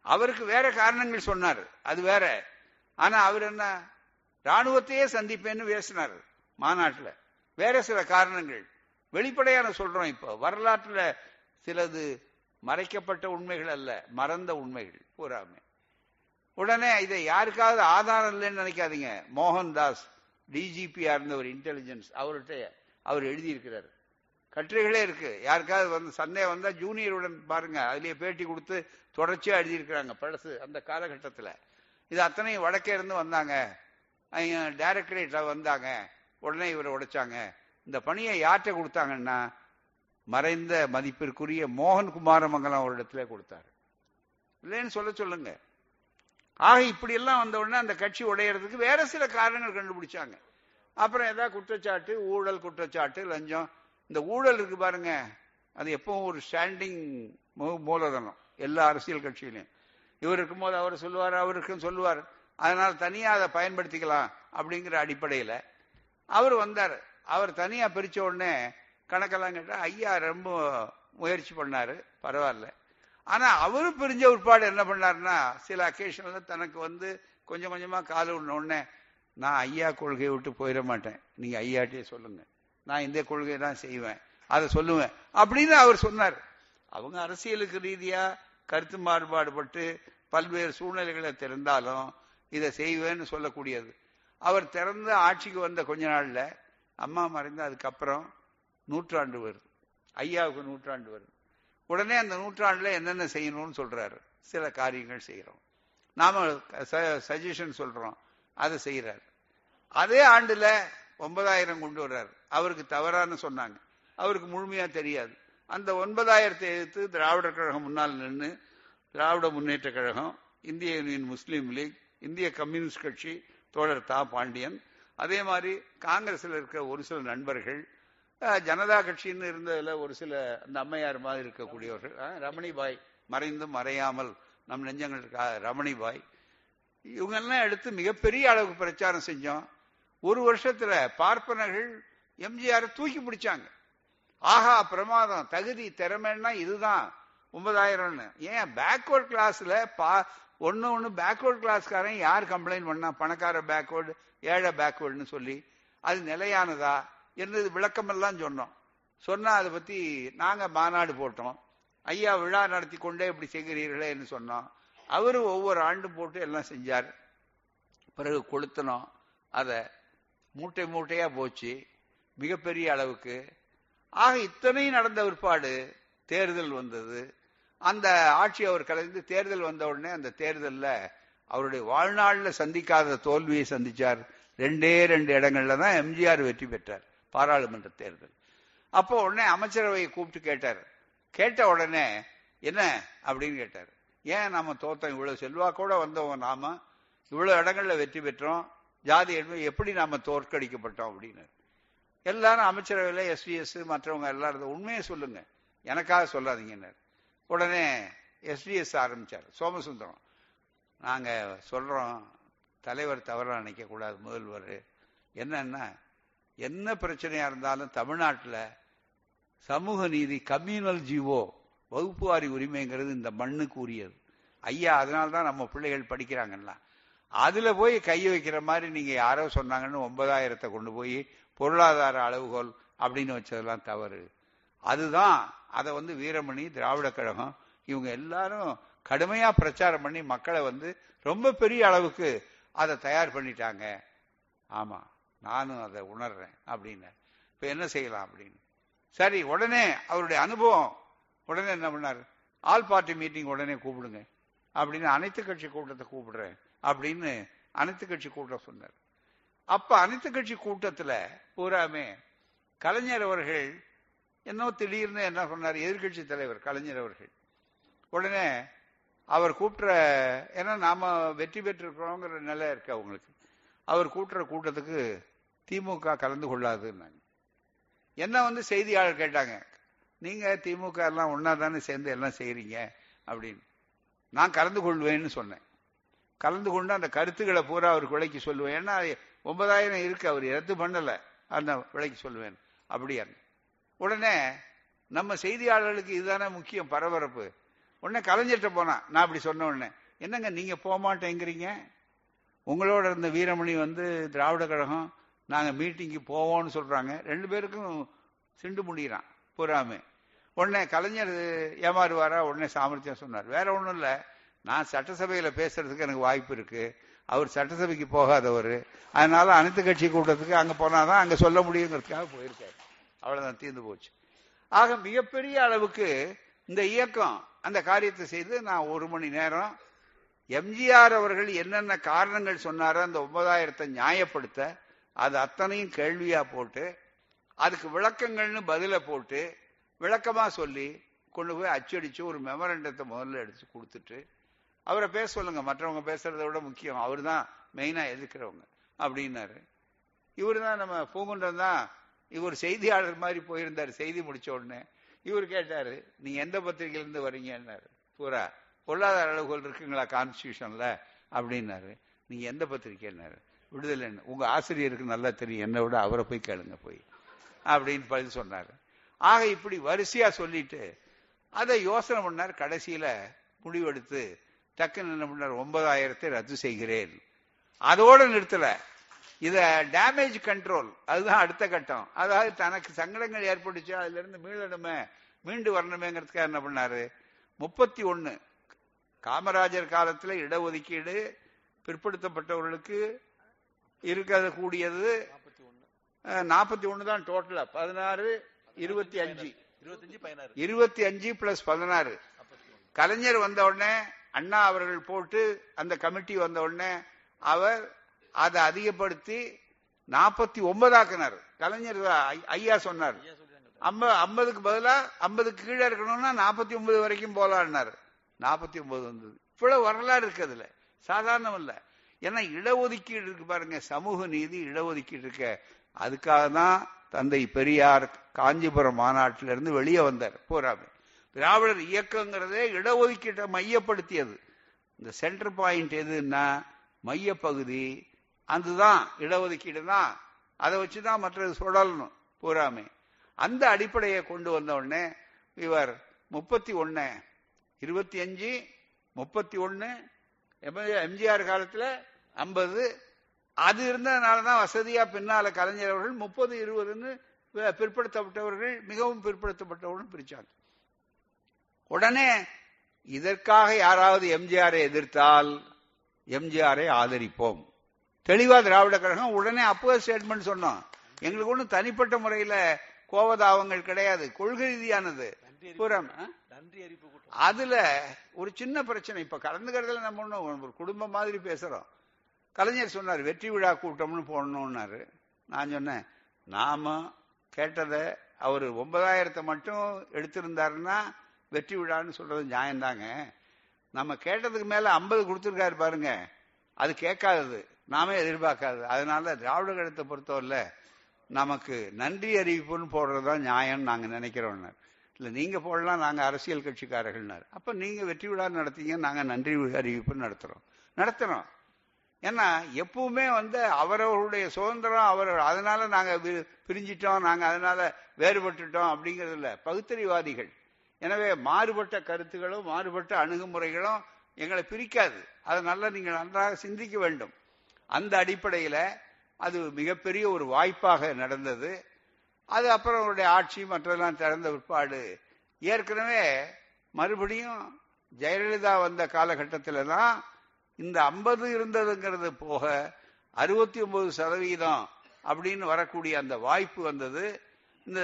அவருக்கு வேற காரணங்கள் சொன்னார். அது வேற. ஆனா அவர் என்ன ராணுவத்தையே சந்திப்பேன்னு பேசினார் மாநாட்டுல. வேற சில காரணங்கள். வெளிப்படையான சொல்றோம் இப்போ. வரலாற்றுல சிலது மறைக்கப்பட்ட உண்மைகள் அல்ல மறந்த உண்மைகள். பூராமே உடனே இதை யாருக்காவது ஆதாரம் இல்லைன்னு நினைக்காதீங்க. மோகன்தாஸ் டிஜிபியா இருந்த ஒரு இன்டெலிஜென்ஸ் அவர்கிட்ட அவர் எழுதியிருக்கிறார். கட்டுரைகளே இருக்கு. யாருக்காவது வந்து சந்தேகம் வந்தா ஜூனியருடன் பாருங்க. அதுலயே பேட்டி கொடுத்து தொடர்ச்சியா எழுதியிருக்கிறாங்க. பழசு அந்த காலகட்டத்தில். இது அத்தனையும் வடக்கே இருந்து வந்தாங்க. டைரக்டரேட்ல வந்தாங்க. உடனே இவரை உடைச்சாங்க. இந்த பணியை யார்கிட்ட கொடுத்தாங்கன்னா மறைந்த மதிப்பிற்குரிய மோகன் குமாரமங்கலம் ஒரு இடத்துல கொடுத்தாரு. இல்லைன்னு சொல்ல சொல்லுங்க. ஆக இப்படியெல்லாம் வந்த உடனே அந்த கட்சி உடையறதுக்கு வேற சில காரணங்கள் கண்டுபிடிச்சாங்க. அப்புறம் ஏதாவது குற்றச்சாட்டு ஊழல் குற்றச்சாட்டு லஞ்சம். இந்த ஊழல் இருக்கு பாருங்க. அது எப்பவும் ஒரு ஸ்டாண்டிங் மூலதனம் எல்லா அரசியல் கட்சியிலையும். இவர் இருக்கும்போது அவர் சொல்லுவார் அவருக்கும் சொல்லுவார். அதனால தனியா அதை பயன்படுத்திக்கலாம் அப்படிங்கிற அடிப்படையில அவர் வந்தார். அவர் தனியா பிரிச்ச உடனே கணக்கெல்லாம் கேட்டால் ஐயா ரொம்ப முயற்சி பண்ணாரு பரவாயில்ல. ஆனா அவரும் பிரிஞ்ச உட்பாடு என்ன பண்ணாருன்னா சில அக்கேஷன்ல தனக்கு வந்து கொஞ்சம் கொஞ்சமா கால உடனே நான் ஐயா கொள்கையை விட்டு போயிட மாட்டேன். நீங்க ஐயாட்டே சொல்லுங்க. நான் இந்த கொள்கையை தான் செய்வேன். அதை சொல்லுவேன். அப்படின்னு அவர் சொன்னார். அவங்க அரசியலுக்கு ரீதியா கருத்து மாறுபாடுபட்டு பல்வேறு சூழ்நிலைகளை திறந்தாலும் இதை செய்வேன்னு சொல்லக்கூடியது. அவர் திறந்து ஆட்சிக்கு வந்த கொஞ்ச நாள்ல அம்மா மறைந்த அதுக்கப்புறம் நூற்றாண்டு வருது ஐயாவுக்கு நூற்றாண்டு வருது உடனே அந்த நூற்றாண்டுல என்னென்ன செய்யணும்னு சொல்றாரு. சில காரியங்கள் செய்யறோம் நாம சஜஷன் சொல்றோம். அதை செய்யறாரு அதே ஆண்டுல ஒன்பதாயிரம் கொண்டு வர்றாரு. அவருக்கு தவறான சொன்னாங்க. அவருக்கு முழுமையா தெரியாது. அந்த ஒன்பதாயிரத்தை எதிர்த்து திராவிடர் கழகம் முன்னால் நின்று Dravida Munnetra Kazhagam Indian Union Muslim League இந்திய கம்யூனிஸ்ட் கட்சி தோழர் தா பாண்டியன் அதே மாதிரி காங்கிரஸ்ல இருக்கிற ஒரு சில நண்பர்கள் ஜனதா கட்சின்னு இருந்ததுல ஒரு சில அந்த அம்மையார் மாதிரி இருக்கக்கூடியவர்கள். ரமணிபாய் மறைந்தும் மறையாமல் நம் நெஞ்சங்களுக்கு ரமணிபாய். பாய் இவங்கெல்லாம் எடுத்து மிகப்பெரிய அளவுக்கு பிரச்சாரம் செஞ்சோம். ஒரு வருஷத்துல பார்ப்பனர்கள் எம்ஜிஆர் தூக்கி பிடிச்சாங்க. ஆஹா பிரமாதம். தகுதி திறமைன்னா இதுதான். ஒன்பதாயிரம்னு. ஏன்? பேக்வர்ட் கிளாஸ்ல பா ஒன்னு ஒன்னு பேக்வர்ட் கிளாஸ்காரன் யார் கம்ப்ளைண்ட் பண்ணா? பணக்கார பேக்வர்டு ஏழை பேக்வர்டுன்னு சொல்லி. அது நிலையானதா? என்னது விளக்கமெல்லாம் சொன்னோம். சொன்னா அதை பத்தி நாங்க மாநாடு போட்டோம். ஐயா விழா நடத்தி கொண்டே இப்படி செய்கிறீர்களே என்று சொன்னோம். அவரு ஒவ்வொரு ஆண்டும் போட்டு எல்லாம் செஞ்சார். பிறகு கொளுத்தினோம். அதை மூட்டை மூட்டையா போச்சு. மிகப்பெரிய அளவுக்கு. ஆக இத்தனை நடந்த பிற்பாடு தேர்தல் வந்தது. அந்த ஆட்சி அவர் கலைந்து தேர்தல் வந்த உடனே அந்த தேர்தலில் அவருடைய வாழ்நாளில் சந்திக்காத தோல்வியை சந்திச்சார். ரெண்டே ரெண்டு இடங்கள்ல தான் எம்ஜிஆர் வெற்றி பெற்றார். பாராளுமன்ற தேர்தல். அப்போ உடனே அமைச்சரவையை கூப்பிட்டு கேட்டார். கேட்ட உடனே என்ன? அப்படின்னு கேட்டார். ஏன் நாம தோத்தோம்? இவ்வளவு செல்வாக்கோட வந்தவங்க நாம. இவ்வளவு இடங்கள்ல வெற்றி பெற்றோம். ஜாதி என்பது எப்படி நாம தோற்கடிக்கப்பட்டோம்? அப்படின்னு எல்லாரும் அமைச்சரவையில் எஸ்டிஎஸ் மற்றவங்க எல்லாரும் உண்மையை சொல்லுங்க. எனக்காக சொல்லாதீங்கன்னு உடனே எஸ்டிஎஸ் ஆரம்பிச்சார். சோமசுந்தரம் நாங்க சொல்றோம். தலைவர் தவறாக நினைக்கக்கூடாது முதல்வர். என்னன்னா என்ன பிரச்சனையா இருந்தாலும் தமிழ்நாட்டில் சமூக நீதி கம்யூனல் ஜீவோ வகுப்புவாரி உரிமைங்கிறது இந்த மண்ணுக்கு உரியது ஐயா அதனால்தான் நம்ம பிள்ளைகள் படிக்கிறாங்கல்ல அதுல போய் கை வைக்கிற மாதிரி நீங்க யாரோ சொன்னாங்கன்னு ஒன்பதாயிரத்தை கொண்டு போய் பொருளாதார அளவுகோல் அப்படின்னு வச்சதெல்லாம் தவறு. அதுதான் அதை வந்து வீரமணி திராவிட கழகம் இவங்க எல்லாரும் கடுமையா பிரச்சாரம் பண்ணி மக்களை வந்து ரொம்ப பெரிய அளவுக்கு அதை தயார் பண்ணிட்டாங்க. ஆமா. நானும் அதை உணர்றேன் அப்படின்னு. இப்ப என்ன செய்யலாம் அப்படின்னு. சரி உடனே அவருடைய அனுபவம். உடனே என்ன பண்ணார்? ஆல் பார்ட்டி மீட்டிங் உடனே கூப்பிடுங்க. அப்படின்னு அனைத்து கட்சி கூட்டத்தை கூப்பிடுறேன் அப்படின்னு அனைத்து கட்சி கூட்டம் சொன்னார். அப்ப அனைத்து கட்சி கூட்டத்துல பூராமே கலைஞர் அவர்கள் என்ன திடீர்னு என்ன சொன்னார்? எதிர்கட்சி தலைவர் கலைஞர் அவர்கள். உடனே அவர் கூட்டுற ஏன்னா நாம வெற்றி பெற்றிருக்கிறோங்கிற நிலை இருக்கு அவங்களுக்கு. அவர் கூட்டுற கூட்டத்துக்கு திமுக கலந்து கொள்ளாதுன்னாங்க. என்ன வந்து செய்தியாளர் கேட்டாங்க நீங்க திமுக எல்லாம் ஒன்னா தானே சேர்ந்து எல்லாம் செய்யறீங்க அப்படின்னு. நான் கலந்து கொள்வேன்னு சொன்னேன். கலந்து கொண்டு அந்த கருத்துக்களை பூரா அவர் விலைக்கு சொல்லுவேன். ஏன்னா ஒன்பதாயிரம் இருக்கு அவர் ரத்து பண்ணல அந்த விலைக்கு சொல்லுவேன். அப்படியா உடனே நம்ம செய்தியாளர்களுக்கு இதுதானே முக்கியம் பரபரப்பு. உடனே கலைஞர்கிட்ட போனா நான் அப்படி சொன்ன உடனே என்னங்க நீங்க போக மாட்டேங்கிறீங்க? உங்களோட இருந்த வீரமணி வந்து திராவிட கழகம் நாங்க மீட்டிங்கு போவோம்னு சொல்றாங்க. ரெண்டு பேருக்கும் சிண்டு முடிகிறான் பொறாமை. உடனே கலைஞர் ஏமாறுவாரா? உடனே சாமர்த்தியம் சொன்னார். வேற ஒன்றும் இல்லை. நான் சட்டசபையில் பேசுறதுக்கு எனக்கு வாய்ப்பு இருக்கு. அவர் சட்டசபைக்கு போகாதவர். அதனால அனைத்து கட்சி கூட்டத்துக்கு அங்கே போனாதான் அங்கே சொல்ல முடியுங்கிறதுக்காக போயிருக்காரு. அவ்வளோதான் தீர்ந்து போச்சு. ஆக மிகப்பெரிய அளவுக்கு இந்த இயக்கம் அந்த காரியத்தை செய்து நான் ஒரு மணி நேரம் எம்ஜிஆர் அவர்கள் என்னென்ன காரணங்கள் சொன்னாரோ அந்த ஒன்பதாயிரத்தை நியாயப்படுத்த அது அத்தனையும் கேள்வியா போட்டு அதுக்கு விளக்கங்கள்னு பதில போட்டு விளக்கமா சொல்லி கொண்டு போய் அச்சடிச்சு ஒரு மெமரண்டத்தை முதல்ல எடுத்து கொடுத்துட்டு அவரை பேச சொல்லுங்க. மற்றவங்க பேசுறதை விட முக்கியம். அவர் தான் மெயினா எதிர்க்கிறவங்க அப்படின்னாரு. இவர் தான் நம்ம பூங்குன்றம் தான் இவர் செய்தியாளர் மாதிரி போயிருந்தார் செய்தி முடிச்ச உடனே. இவர் கேட்டாரு நீங்க எந்த பத்திரிகையிலிருந்து வரீங்கன்னாரு. பூரா பொருளாதார அளவுகள் இருக்குங்களா கான்ஸ்டியூஷன்ல அப்படின்னாரு. நீங்க எந்த பத்திரிகைன்னாரு? விடுதலை உங்க ஆசிரியருக்கு நல்லா தெரியும். என்னை விட அவரை போய் கேளுங்க போய். அப்படின்னு பதில் சொன்னார். ஆக இப்படி வரிசையா சொல்லிட்டு அதை யோசனை பண்ணார். கடைசியில முடிவெடுத்து டக்குன்னு என்ன பண்ணார்? ஒன்பதாயிரத்தை ரத்து செய்கிறேன். அதோட நிறுத்தல. இத டேமேஜ் கண்ட்ரோல் அதுதான் அடுத்த கட்டம். அதாவது தனக்கு சங்கடங்கள் ஏற்பட்டுச்சு அதுல இருந்து மீளணுமே மீண்டு வரணுமேங்கிறதுக்காக என்ன பண்ணாரு? முப்பத்தி ஒன்னு காமராஜர் காலத்துல இடஒதுக்கீடு பிற்படுத்தப்பட்டவர்களுக்கு இருக்க கூடியது நாற்பத்தி ஒன்னு தான் டோட்டலா பதினாறு இருபத்தி அஞ்சு. இருபத்தி அஞ்சு பிளஸ் பதினாறு. கலைஞர் வந்த உடனே அண்ணா அவர்கள் போட்டு அந்த கமிட்டி வந்த உடனே அவர் அதை அதிகப்படுத்தி நாற்பத்தி ஒன்பதாக்குனார் கலைஞர் ஐயா சொன்னார். ஐம்பதுக்கு பதிலா ஐம்பதுக்கு கீழே இருக்கணும்னா நாற்பத்தி ஒன்பது வரைக்கும் போலான்னாரு. நாற்பத்தி ஒன்பது வந்தது. இவ்வளவு வரலாறு இருக்கு அதுல. சாதாரணம் இல்ல. ஏன்னா இடஒதுக்கீடு இருக்கு பாருங்க. சமூக நீதி இடஒதுக்கீடு இருக்க. அதுக்காக தான் தந்தை பெரியார் காஞ்சிபுரம் மாநாட்டிலிருந்து வெளியே வந்தார் போராமை திராவிடர் இயக்கங்கிறதே இடஒதுக்கீட்டை மையப்படுத்தியது. இந்த சென்டர் பாயிண்ட் எதுன்னா மையப்பகுதி. அதுதான் இடஒதுக்கீடு தான். அதை வச்சுதான் மற்றது சுழலணும் பூராமே அந்த அடிப்படையை கொண்டு வந்த உடனே இவர் முப்பத்தி ஒன்று இருபத்தி அஞ்சு முப்பத்தி ஒன்னு எம்ஜிஆர் காலத்தில் ஐம்பது. அது இருந்ததுனால தான் வசதியா பின்னால கலைஞர் அவர்கள் முப்பது இருபதுன்னு பிற்படுத்தப்பட்டவர்கள் மிகவும் பிற்படுத்தப்பட்டவர்கள் பிரிச்சாங்க. உடனே இதற்காக யாராவது எம்ஜிஆரை எதிர்த்தால் எம்ஜிஆரை ஆதரிப்போம். தெளிவா திராவிட கழகம் உடனே அப்போ ஸ்டேட்மெண்ட் சொன்னோம். எங்களுக்கு ஒன்றும் தனிப்பட்ட முறையில கோவதாவங்கள் கிடையாது. கொள்கை ரீதியானது. அதுல ஒரு சின்ன பிரச்சனை. இப்ப கலந்துக்கிறதுல நம்ம ஒண்ணும் ஒரு குடும்பம் மாதிரி பேசுறோம். கலைஞர் சொன்னார் வெற்றி விழா கூட்டம்னு போடணும்னாரு. நான் சொன்னேன் நாம கேட்டதை அவர் ஒன்பதாயிரத்தை மட்டும் எடுத்திருந்தாருன்னா வெற்றி விழான்னு சொல்றது நியாயம்தாங்க நம்ம கேட்டதுக்கு மேல ஐம்பது கொடுத்துருக்காரு பாருங்க அது கேட்காதது நாமே எதிர்பார்க்காது அதனால திராவிட கழகத்தை பொறுத்தவரையில நமக்கு நன்றி அறிவிப்புன்னு போடுறதுதான் நியாயம்னு நாங்க நினைக்கிறோம்னார். இல்ல நீங்க போடலாம் நாங்க அரசியல் கட்சிக்காரர்கள்னார். அப்ப நீங்க வெற்றி விழா நடத்தீங்க நாங்க நன்றி அறிவிப்புன்னு நடத்துறோம். நடத்துறோம். ஏன்னா எப்பவுமே வந்து அவரவருடைய சுதந்திரம் அவர் அதனால நாங்க பிரிஞ்சிட்டோம் நாங்க அதனால வேறுபட்டுட்டோம் அப்படிங்கிறது இல்ல பகுத்தறிவாதிகள். எனவே மாறுபட்ட கருத்துகளும் மாறுபட்ட அணுகுமுறைகளும் எங்களை பிரிக்காது. அதை நல்லா நீங்கள் நன்றாக சிந்திக்க வேண்டும். அந்த அடிப்படையில அது மிகப்பெரிய ஒரு வாய்ப்பாக நடந்தது. அது அப்புறம் அவருடைய ஆட்சி மற்றெல்லாம் திறந்த பிற்பாடு. ஏற்கனவே மறுபடியும் ஜெயலலிதா வந்த காலகட்டத்தில் தான் இந்த ஐம்பது இருந்ததுங்கிறது போக அறுபத்தி ஒன்பது சதவீதம் அப்படின்னு வரக்கூடிய அந்த வாய்ப்பு வந்தது. இந்த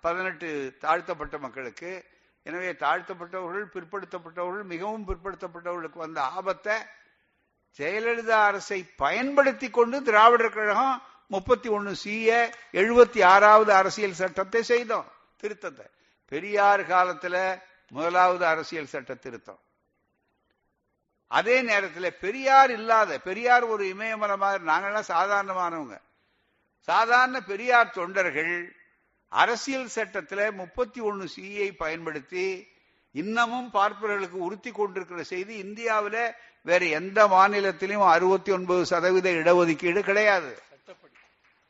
பதினெட்டு தாழ்த்தப்பட்ட மக்களுக்கு. எனவே தாழ்த்தப்பட்டவர்கள் பிற்படுத்தப்பட்டவர்கள் மிகவும் பிற்படுத்தப்பட்டவர்களுக்கு வந்த ஆபத்தை ஜெயலலிதா அரசை பயன்படுத்தி கொண்டு திராவிடர் கழகம் முப்பத்தி ஒன்னு சிய எழுபத்தி ஆறாவது அரசியல் சட்டத்தை செய்தோம் திருத்தத்தை. பெரியார் காலத்துல முதலாவது அரசியல் சட்ட திருத்தம். அதே நேரத்தில் பெரியார் இல்லாத பெரியார் ஒரு இமயமரம் மாதிரி நாங்கெல்லாம் சாதாரணமானவங்க. சாதாரண பெரியார் தொண்டர்கள் அரசியல் சட்டத்துல முப்பத்தி ஒன்னு சியை பயன்படுத்தி இன்னமும் பார்ப்பவர்களுக்கு உறுத்தி கொண்டிருக்கிற செய்தி இந்தியாவில் வேற எந்த மாநிலத்திலையும் அறுபத்தி ஒன்பது சதவீத இடஒதுக்கீடு கிடையாது.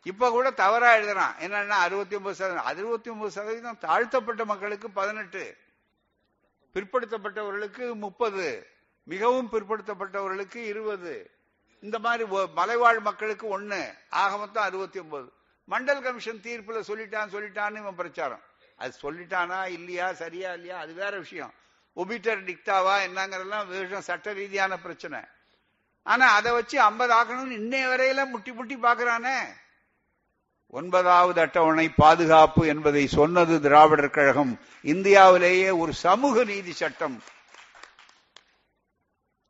இப்ப கூட தவறா எழுதுறான். என்னன்னா அறுபத்தி ஒன்பது சதவீதம் அறுபத்தி ஒன்பது சதவீதம் தாழ்த்தப்பட்ட மக்களுக்கு பதினெட்டு பிற்படுத்தப்பட்டவர்களுக்கு முப்பது. மிகவும் பிற்படுத்தப்பட்டவர்களுக்கு இருபது. இந்த மாதிரி மலைவாழ் மக்களுக்கு ஒன்னு ஆக மொத்தம் அறுபத்தி ஒன்பது மண்டல் கமிஷன் தீர்ப்புல சொல்லிட்டான் சொல்லிட்டான்னு இவன் பிரச்சாரம். அது சொல்லிட்டானா இல்லையா சரியா இல்லையா அது வேற விஷயம். ஒபிட்டர் டிக்டாவா என்னங்கிறதெல்லாம் விஷயம் சட்ட ரீதியான பிரச்சனை. ஆனா அதை வச்சு ஐம்பது ஆக்கணும்னு இன்னைய வரையில முட்டி முட்டி பாக்குறானே. ஒன்பதாவது அட்டவணை பாதுகாப்பு என்பதை சொன்னது திராவிடர் கழகம். இந்தியாவிலேயே ஒரு சமூக நீதி சட்டம்.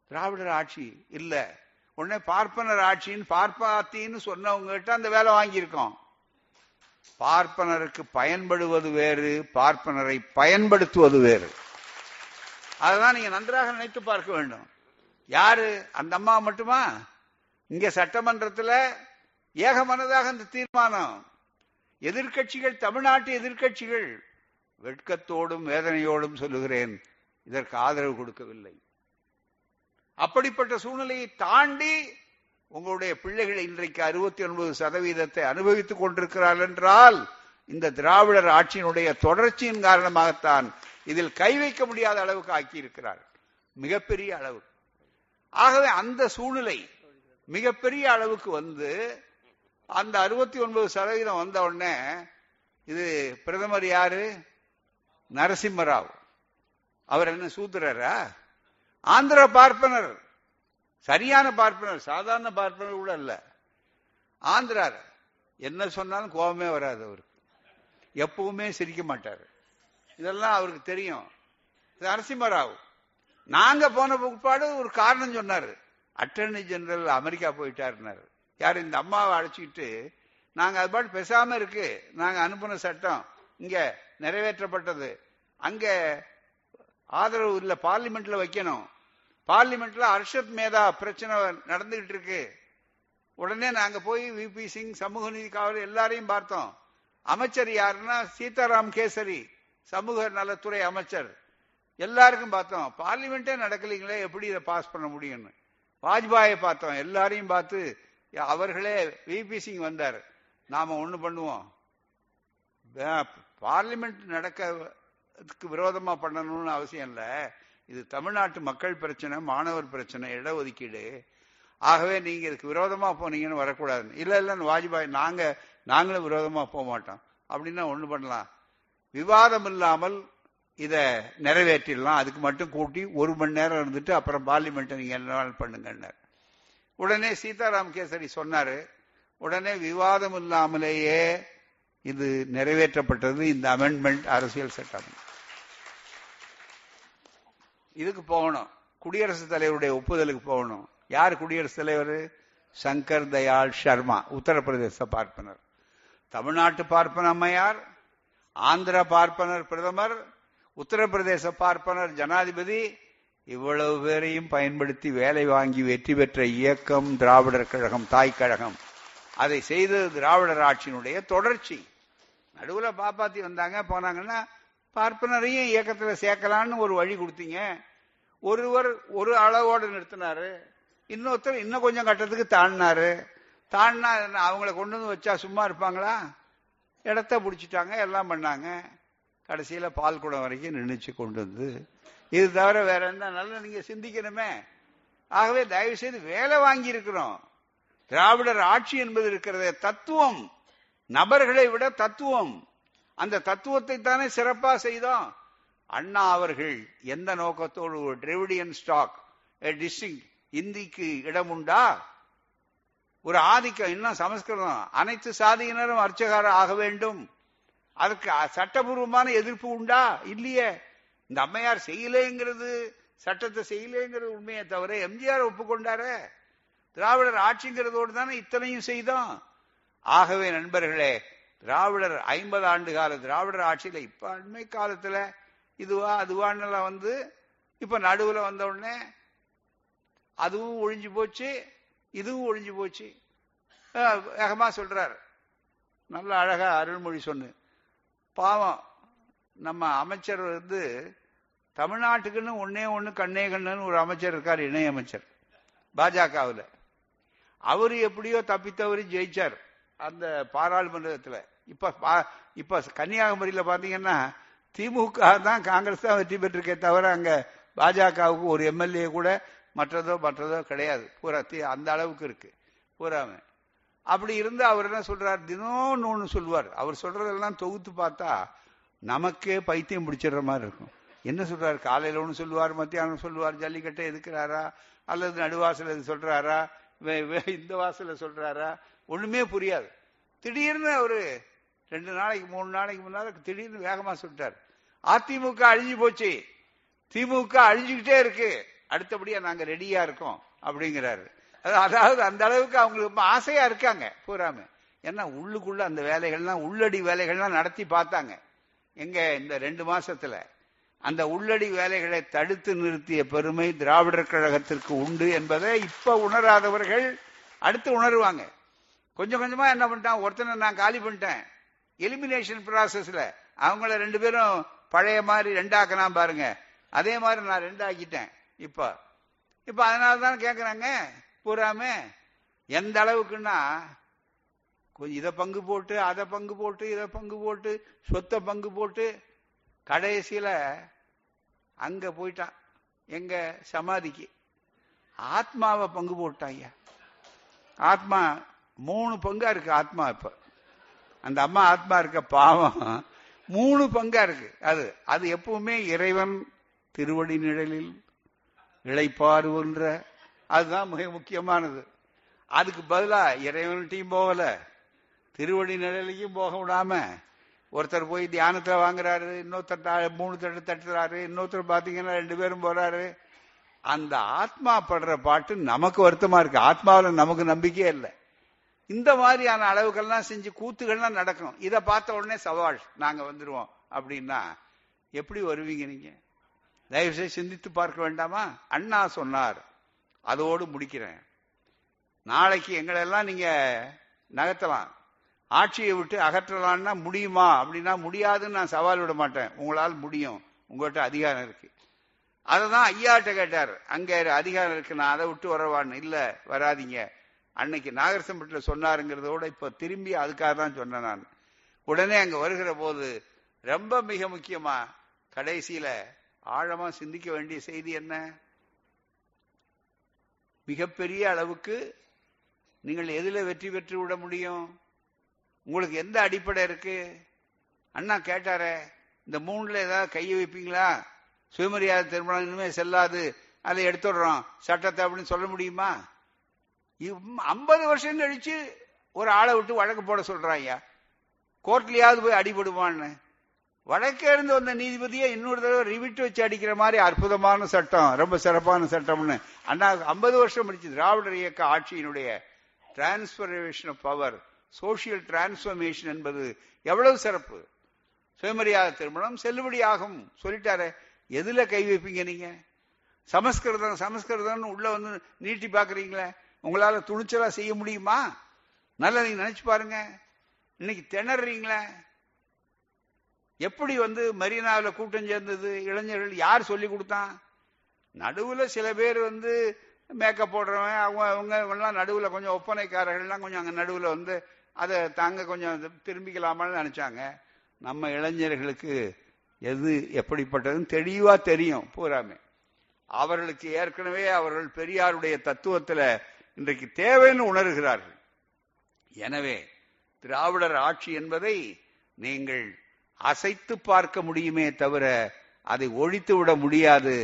திராவிடர் ஆட்சி இல்ல. உடனே பார்ப்பனர் ஆட்சின்னு பார்ப்பாத்தின்னு சொன்னவங்க கிட்ட அந்த வேலை வாங்கியிருக்கோம். பார்ப்பனருக்கு பயன்படுவது வேறு பார்ப்பனரை பயன்படுத்துவது வேறு. அதான் நீங்க நன்றாக நினைத்து பார்க்க வேண்டும். யாரு? அந்த அம்மா மட்டுமா? இங்க சட்டமன்றத்துல ஏகமனதாக இந்த தீர்மானம். எதிர்க்கட்சிகள் தமிழ்நாட்டு எதிர்க்கட்சிகள் வெட்கத்தோடும் வேதனையோடும் சொல்லுகிறேன். இதற்கு ஆதரவு கொடுக்கவில்லை. அப்படிப்பட்ட சூழ்நிலையை தாண்டி உங்களுடைய பிள்ளைகள் இன்றைக்கு அறுபத்தி ஒன்பது சதவீதத்தை அனுபவித்துக் கொண்டிருக்கிறார்கள் என்றால் இந்த திராவிடர் ஆட்சியினுடைய தொடர்ச்சியின் காரணமாகத்தான் இதில் கை வைக்க முடியாத அளவுக்கு ஆக்கியிருக்கிறார் மிகப்பெரிய அளவு. ஆகவே அந்த சூழ்நிலை மிகப்பெரிய அளவுக்கு வந்து அந்த அறுபத்தி ஒன்பது சதவீதம் வந்த உடனே இது பிரதமர் யாரு? நரசிம்மராவ். அவர் என்ன சூத்திரரா? ஆந்திர பார்ப்பனர். சரியான பார்ப்பனர் சாதாரண பார்ப்பனர் கூட இல்ல ஆந்திரார் என்ன சொன்னாலும் கோபமே வராது அவருக்கு. எப்பவுமே சிரிக்க மாட்டாரு. இதெல்லாம் அவருக்கு தெரியும். இது நரசிம்மராவ். நாங்க போன பிற்பாடு ஒரு காரணம் சொன்னாரு. அட்டர்னி ஜெனரல் அமெரிக்கா போயிட்டாருன்னாரு. யார்? இந்த அம்மாவை அழைச்சிக்கிட்டு நாங்க அது பாட்டு பேசாம இருக்கு. நாங்க அனுப்பின சட்டம் இங்க நிறைவேற்றப்பட்டது. அங்க ஆதரவு இல்ல பார்லிமெண்ட்ல வைக்கணும். பார்லிமெண்ட்ல அர்ஷத் மேதா பிரச்சனை நடந்துகிட்டு இருக்கு. உடனே நாங்க போய் விபி சிங் சமூக நீதி காவலர் எல்லாரையும் பார்த்தோம். அமைச்சர் யாருன்னா சீதாராம் கேசரி சமூக நலத்துறை அமைச்சர். எல்லாருக்கும் பார்த்தோம். பார்லிமெண்டே நடக்கலீங்களே எப்படி இதை பாஸ் பண்ண முடியும்னு. வாஜ்பாயை பார்த்தோம். எல்லாரையும் பார்த்து அவர்களே விபி சிங் வந்தார். நாம ஒண்ணு பண்ணுவோம். பார்லிமெண்ட் நடக்க இதுக்கு விரோதமா பண்ணணும்னு அவசியம் இல்ல. இது தமிழ்நாட்டு மக்கள் பிரச்சனை மாணவர் பிரச்சனை இடஒதுக்கீடு. ஆகவே நீங்க இதுக்கு விரோதமா போனீங்கன்னு வரக்கூடாதுன்னு. இல்ல இல்லன்னு வாஜ்பாய் நாங்க நாங்களும் விரோதமா போக மாட்டோம். அப்படின்னா ஒண்ணு பண்ணலாம். விவாதம் இல்லாமல் இத நிறைவேற்றிடலாம். அதுக்கு மட்டும் கூட்டி ஒரு மணி நேரம் இருந்துட்டு அப்புறம் பார்லிமெண்ட் நீங்க என்ன பண்ணுங்கன்னார். உடனே சீதாராம் கேசரி சொன்னாரு உடனே விவாதம் இல்லாமலேயே இது நிறைவேற்றப்பட்டது. இந்த அமெண்ட்மெண்ட் அரசியல் சட்டம். இதுக்கு போகணும். குடியரசுத் தலைவருடைய ஒப்புதலுக்கு போகணும். யார் குடியரசுத் தலைவர்? சங்கர் தயாள் சர்மா உத்தரப்பிரதேச பார்ப்பனர். தமிழ்நாட்டு பார்ப்பன அம்மையார் ஆந்திர பார்ப்பனர் பிரதமர் உத்தரப்பிரதேச பார்ப்பனர் ஜனாதிபதி இவ்வளவு பேரையும் பயன்படுத்தி வேலை வாங்கி வெற்றி பெற்ற இயக்கம் திராவிடர் கழகம் தாய் கழகம். அதை செய்தது திராவிடர் ஆட்சியினுடைய தொடர்ச்சி. நடுவுல பாப்பாத்தி வந்தாங்க போனாங்கன்னா பார்ப்பனரையும் இயக்கத்தில் சேர்க்கலான்னு ஒரு வழி கொடுத்தீங்க. ஒருவர் ஒரு அளவோடு நிறுத்தினாரு. இன்னொருத்தர் இன்னும் கொஞ்சம் கட்டத்துக்கு தாண்டினாரு. தாண்டினா என்ன, அவங்கள கொண்டு வந்து வச்சா சும்மா இருப்பாங்களா? இடத்த பிடிச்சிட்டாங்க எல்லாம் பண்ணாங்க. கடைசியில் பால் குடம் வரைக்கும் நின்றுச்சு கொண்டு வந்து. இது தவிர வேற என்ன நல்லா நீங்கள் சிந்திக்கணுமே. ஆகவே தயவு செய்து வேலை வாங்கி இருக்கிறோம். திராவிடர் ஆட்சி என்பது இருக்கிறதே தத்துவம். நபர்களை விட தத்துவம். அந்த தத்துவத்தை தானே சிறப்பா செய்தோம். அண்ணா அவர்கள் எந்த நோக்கத்தோடு ஒரு டிரெவிடியன் ஸ்டாக் டிஸ்டிங் இந்திக்கு இடம் உண்டா? ஒரு ஆதிக்கம் இன்னும் சமஸ்கிருதம். அனைத்து சாதியினரும் அர்ச்சகர் ஆக வேண்டும். அதுக்கு சட்டபூர்வமான எதிர்ப்பு உண்டா? இல்லையே. இந்த அம்மையார் செய்யலேங்கிறது சட்டத்தை செய்யலேங்கிறது உண்மையை தவிர எம்ஜிஆர் ஒப்புக்கொண்டாரே. திராவிடர் ஆட்சிங்கிறதோடு தானே இத்தனையும் செய்தோம். ஆகவே நண்பர்களே திராவிடர் ஐம்பது ஆண்டு கால திராவிடர் ஆட்சியில இப்ப அண்மை காலத்துல இதுவா அதுவான்னு வந்து இப்ப நடுவுல வந்த உடனே அதுவும் ஒழிஞ்சு போச்சு இதுவும் ஒழிஞ்சு போச்சு. வேகமா சொல்றார். நல்ல அழகா அருள்மொழி சொன்னு. பாவம் நம்ம அமைச்சர் வந்து தமிழ்நாட்டுக்குன்னு ஒன்னே ஒண்ணு கண்ணே கண்ணுன்னு ஒரு அமைச்சர் இருக்கார் இணையமைச்சர் பாஜகவுல. அவரு எப்படியோ தப்பித்தவரு ஜெயிச்சார். அந்த பாராளுமன்றத்துல. இப்ப பா- இப்ப கன்னியாகுமரியில பாத்தீங்கன்னா திமுக தான் காங்கிரஸ் தான் வெற்றி பெற்றிருக்கே தவிர அங்க பாஜகவுக்கு ஒரு எம்எல்ஏ கூட மற்றதோ மற்றதோ கிடையாது. பூரா தி- அந்த அளவுக்கு இருக்கு. பூராமே. அப்படி இருந்து அவர் என்ன சொல்றார்? தினம் ஒன்று சொல்லுவார். அவர் சொல்றதெல்லாம் தொகுத்து பார்த்தா நமக்கே பைத்தியம் பிடிச்சிடுற மாதிரி இருக்கும். என்ன சொல்றாரு? காலையில ஒண்ணு சொல்லுவார் மத்தியானம் சொல்லுவார் ஜல்லிக்கட்டை எதுக்குறாரா? அல்லது நடுவாசல் எது சொல்றாரா? இந்த வாசல சொல்றாரா? ஒண்ணுமே புரியாது. திடீர்னு அவரு ரெண்டு நாளைக்கு மூணு நாளைக்கு முன்னால திடீர்னு வேகமா சொல்லிட்டார். அதிமுக அழிஞ்சு போச்சு. திமுக அழிஞ்சுக்கிட்டே இருக்கு. அடுத்தபடியா நாங்க ரெடியா இருக்கோம் அப்படிங்கிறாரு. அது- அதாவது அந்த அளவுக்கு அவங்களுக்கு ரொம்ப ஆசையா இருக்காங்க பூராம. ஏன்னா உள்ளுக்குள்ள அந்த வேலைகள்லாம் உள்ளடி வேலைகள்லாம் நடத்தி பார்த்தாங்க. எங்க இந்த ரெண்டு மாசத்துல அந்த உள்ளடி வேலைகளை தடுத்து நிறுத்திய பெருமை திராவிடர் கழகத்திற்கு உண்டு என்பதை இப்ப உணராதவர்கள் அடுத்து உணருவாங்க. கொஞ்சம் கொஞ்சமா என்ன பண்ணிட்டான்? ஒருத்தனை நான் காலி பண்ணிட்டேன். எலிமினேஷன் ப்ராசஸ்ல அவங்கள ரெண்டு பேரும் பழைய மாதிரி ரெண்டாக்கலாம் பாருங்க. அதே மாதிரி நான் ரெண்டாக்கிட்டேன் இப்ப. இப்ப அதனாலதான் கேக்குறாங்க பூராமே. எந்த அளவுக்குன்னா கொஞ்சம் இதை பங்கு போட்டு அதை பங்கு போட்டு இதை பங்கு போட்டு சொத்தை பங்கு போட்டு கடைசியில அங்க போயிட்டான் எங்க சமாதிக்கு. ஆத்மாவை பங்கு போட்டாங்க ஆத்மா மூணு பங்கா இருக்கு ஆத்மா இப்ப. அந்த அம்மா ஆத்மா இருக்க பாவம் மூணு பங்கா இருக்கு. அது அது எப்பவுமே இறைவன் திருவடி நிழலில் இழைப்பாருன்ற அதுதான் மிக முக்கியமானது. அதுக்கு பதிலா இறைவன்கிட்டையும் போகல திருவடி நிழலையும் போக விடாம ஒருத்தர் போய் தியானத்துல வாங்குறாரு இன்னொருத்தர் மூணு தட்டு தட்டுறாரு இன்னொருத்தர் பாத்தீங்கன்னா ரெண்டு பேரும் போறாரு. அந்த ஆத்மா படுற பாட்டு நமக்கு வருத்தமா இருக்கு. ஆத்மாவில் நமக்கு நம்பிக்கையே இல்லை. இந்த மாதிரியான அளவுகள்லாம் செஞ்சு கூத்துகள்லாம் நடக்கும். இதை பார்த்த உடனே சவால். நாங்க வந்துருவோம். அப்படின்னா எப்படி வருவீங்க நீங்க? தயவு செய்து சிந்தித்து பார்க்க வேண்டாமா? அண்ணா சொன்னார். அதோடு முடிக்கிறேன். நாளைக்கு எங்களை எல்லாம் நீங்க நகர்த்தலாம். ஆட்சியை விட்டு அகற்றலான்னா முடியுமா? அப்படின்னா முடியாதுன்னு நான் சவால் விட மாட்டேன். உங்களால் முடியும். உங்கள்கிட்ட அதிகாரம் இருக்கு. அததான் ஐயாட்ட கேட்டார். அங்கே அதிகாரம் இருக்கு. நான் அதை விட்டு வரவான்னு. இல்ல வராதீங்க. அன்னைக்கு நாகரசம்பட்டில் சொன்னாருங்கிறதோட இப்போ திரும்பி அதுக்காக தான் சொன்னேன் நான். உடனே அங்க வருகிற போது ரொம்ப மிக முக்கியமா கடைசியில ஆழமா சிந்திக்க வேண்டிய செய்தி என்ன? மிகப்பெரிய அளவுக்கு நீங்கள் எதுல வெற்றி பெற்று விட முடியும்? உங்களுக்கு எந்த அடிப்படை இருக்கு? அண்ணா கேட்டாரே இந்த மூணுல ஏதாவது கையை வைப்பீங்களா? சுயமரியாதை திருமணம் இனிமே செல்லாது. அதை எடுத்துடுறோம். சட்டத்தை அப்படின்னு சொல்ல முடியுமா? ஐம்பது வருஷம் கழிச்சு ஒரு ஆளை விட்டு வழக்கு போட சொல்றாங்க கோர்ட்லயாவது போய் அடிபடுவான்னு வழக்கே இருந்து வந்த நீதிபதியை இன்னொரு தடவை ரிவிட்டு வச்சு அடிக்கிற மாதிரி அற்புதமான சட்டம் ரொம்ப சிறப்பான சட்டம்னு. அண்ணா ஐம்பது வருஷம் முடிச்சு திராவிடர் இயக்க ஆட்சியினுடைய டிரான்ஸ்பர்மேஷன் பவர் சோசியல் டிரான்ஸ்பர்மேஷன் என்பது எவ்வளவு சிறப்பு? சுயமரியாதை திருமணம் செல்லுபடியாகும். சொல்லிட்டாரு எதுல கை வைப்பீங்க நீங்க? சமஸ்கிருதம் சமஸ்கிருதம் உள்ள வந்து நீட்டி பாக்குறீங்களே உங்களால துணிச்சலா செய்ய முடியுமா? நல்லா நீங்க நினைச்சு பாருங்க. இன்னைக்கு திணறீங்களே. எப்படி வந்து மரீனாவில் கூட்டம் சேர்ந்தது? இளைஞர்கள் யார் சொல்லி கொடுத்தான்? நடுவுல சில பேர் வந்து மேக்கப் போடுறவன் அவங்க அவங்க எல்லாம் நடுவுல கொஞ்சம் ஒப்பனைக்காரர்கள்லாம் கொஞ்சம் அங்கே நடுவில் வந்து அதை தாங்க கொஞ்சம் திரும்பிக்கலாமான்னு நினைச்சாங்க. நம்ம இளைஞர்களுக்கு எது எப்படிப்பட்டதுன்னு தெளிவா தெரியும் பூராமே. அவர்களுக்கு ஏற்கனவே அவர்கள் பெரியாருடைய தத்துவத்துல இன்றைக்கு தேவைன்னு உணர்கிறார்கள். எனவே திராவிடர் ஆட்சி என்பதை நீங்கள் அசைத்து பார்க்க முடியுமே தவிர அதை ஒழித்து விட முடியாது.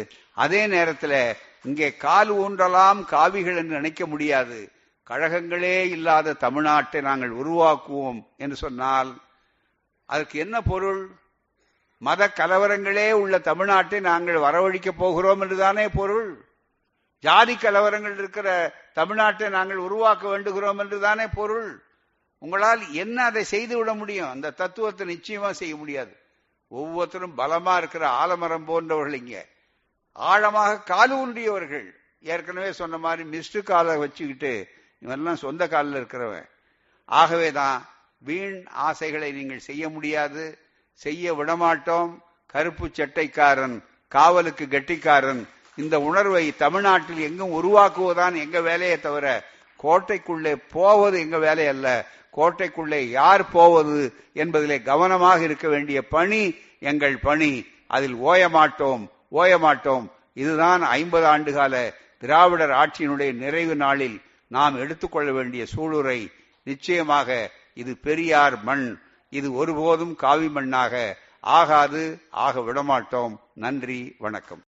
அதே நேரத்தில் இங்கே கால் ஊன்றலாம் காவிகள் என்று நினைக்க முடியாது. கழகங்களே இல்லாத தமிழ்நாட்டை நாங்கள் உருவாக்குவோம் என்று சொன்னால் அதற்கு என்ன பொருள்? மத கலவரங்களே உள்ள தமிழ்நாட்டை நாங்கள் வரவழிக்க போகிறோம் என்றுதானே பொருள்? ஜாதி கலவரங்கள் இருக்கிற தமிழ்நாட்டை நாங்கள் உருவாக்க வேண்டுகிறோம் என்றுதானே பொருள்? உங்களால் என்ன அதை செய்து விட முடியும்? அந்த தத்துவத்தை நிச்சயமா செய்ய முடியாது. ஒவ்வொருத்தரும் பலமா இருக்கிற ஆலமரம் போன்றவர்கள் இங்க. ஆழமாக காலு ஊன்றியவர்கள் ஏற்கனவே சொன்ன மாதிரி மிஸ்டு காலை வச்சுக்கிட்டு இவெல்லாம் சொந்த காலில் இருக்கிறவன். ஆகவேதான் வீண் ஆசைகளை நீங்கள் செய்ய முடியாது. செய்ய விடமாட்டோம். கருப்பு சட்டைக்காரன் காவலுக்கு கெட்டிக்காரன். இந்த உணர்வை தமிழ்நாட்டில் எங்கும் உருவாக்குவதுதான் எங்க வேலையை தவிர கோட்டைக்குள்ளே போவது எங்க வேலை அல்ல. கோட்டைக்குள்ளே யார் போவது என்பதிலே கவனமாக இருக்க வேண்டிய பணி எங்கள் பணி. அதில் ஓயமாட்டோம் ஓயமாட்டோம். இதுதான் ஐம்பது ஆண்டுகால திராவிடர் ஆட்சியினுடைய நிறைவு நாளில் நாம் எடுத்துக்கொள்ள வேண்டிய சூளுரை நிச்சயமாக இது பெரியார் மண். இது ஒருபோதும் காவி மண்ணாக ஆகாது ஆக விடமாட்டோம். நன்றி வணக்கம்.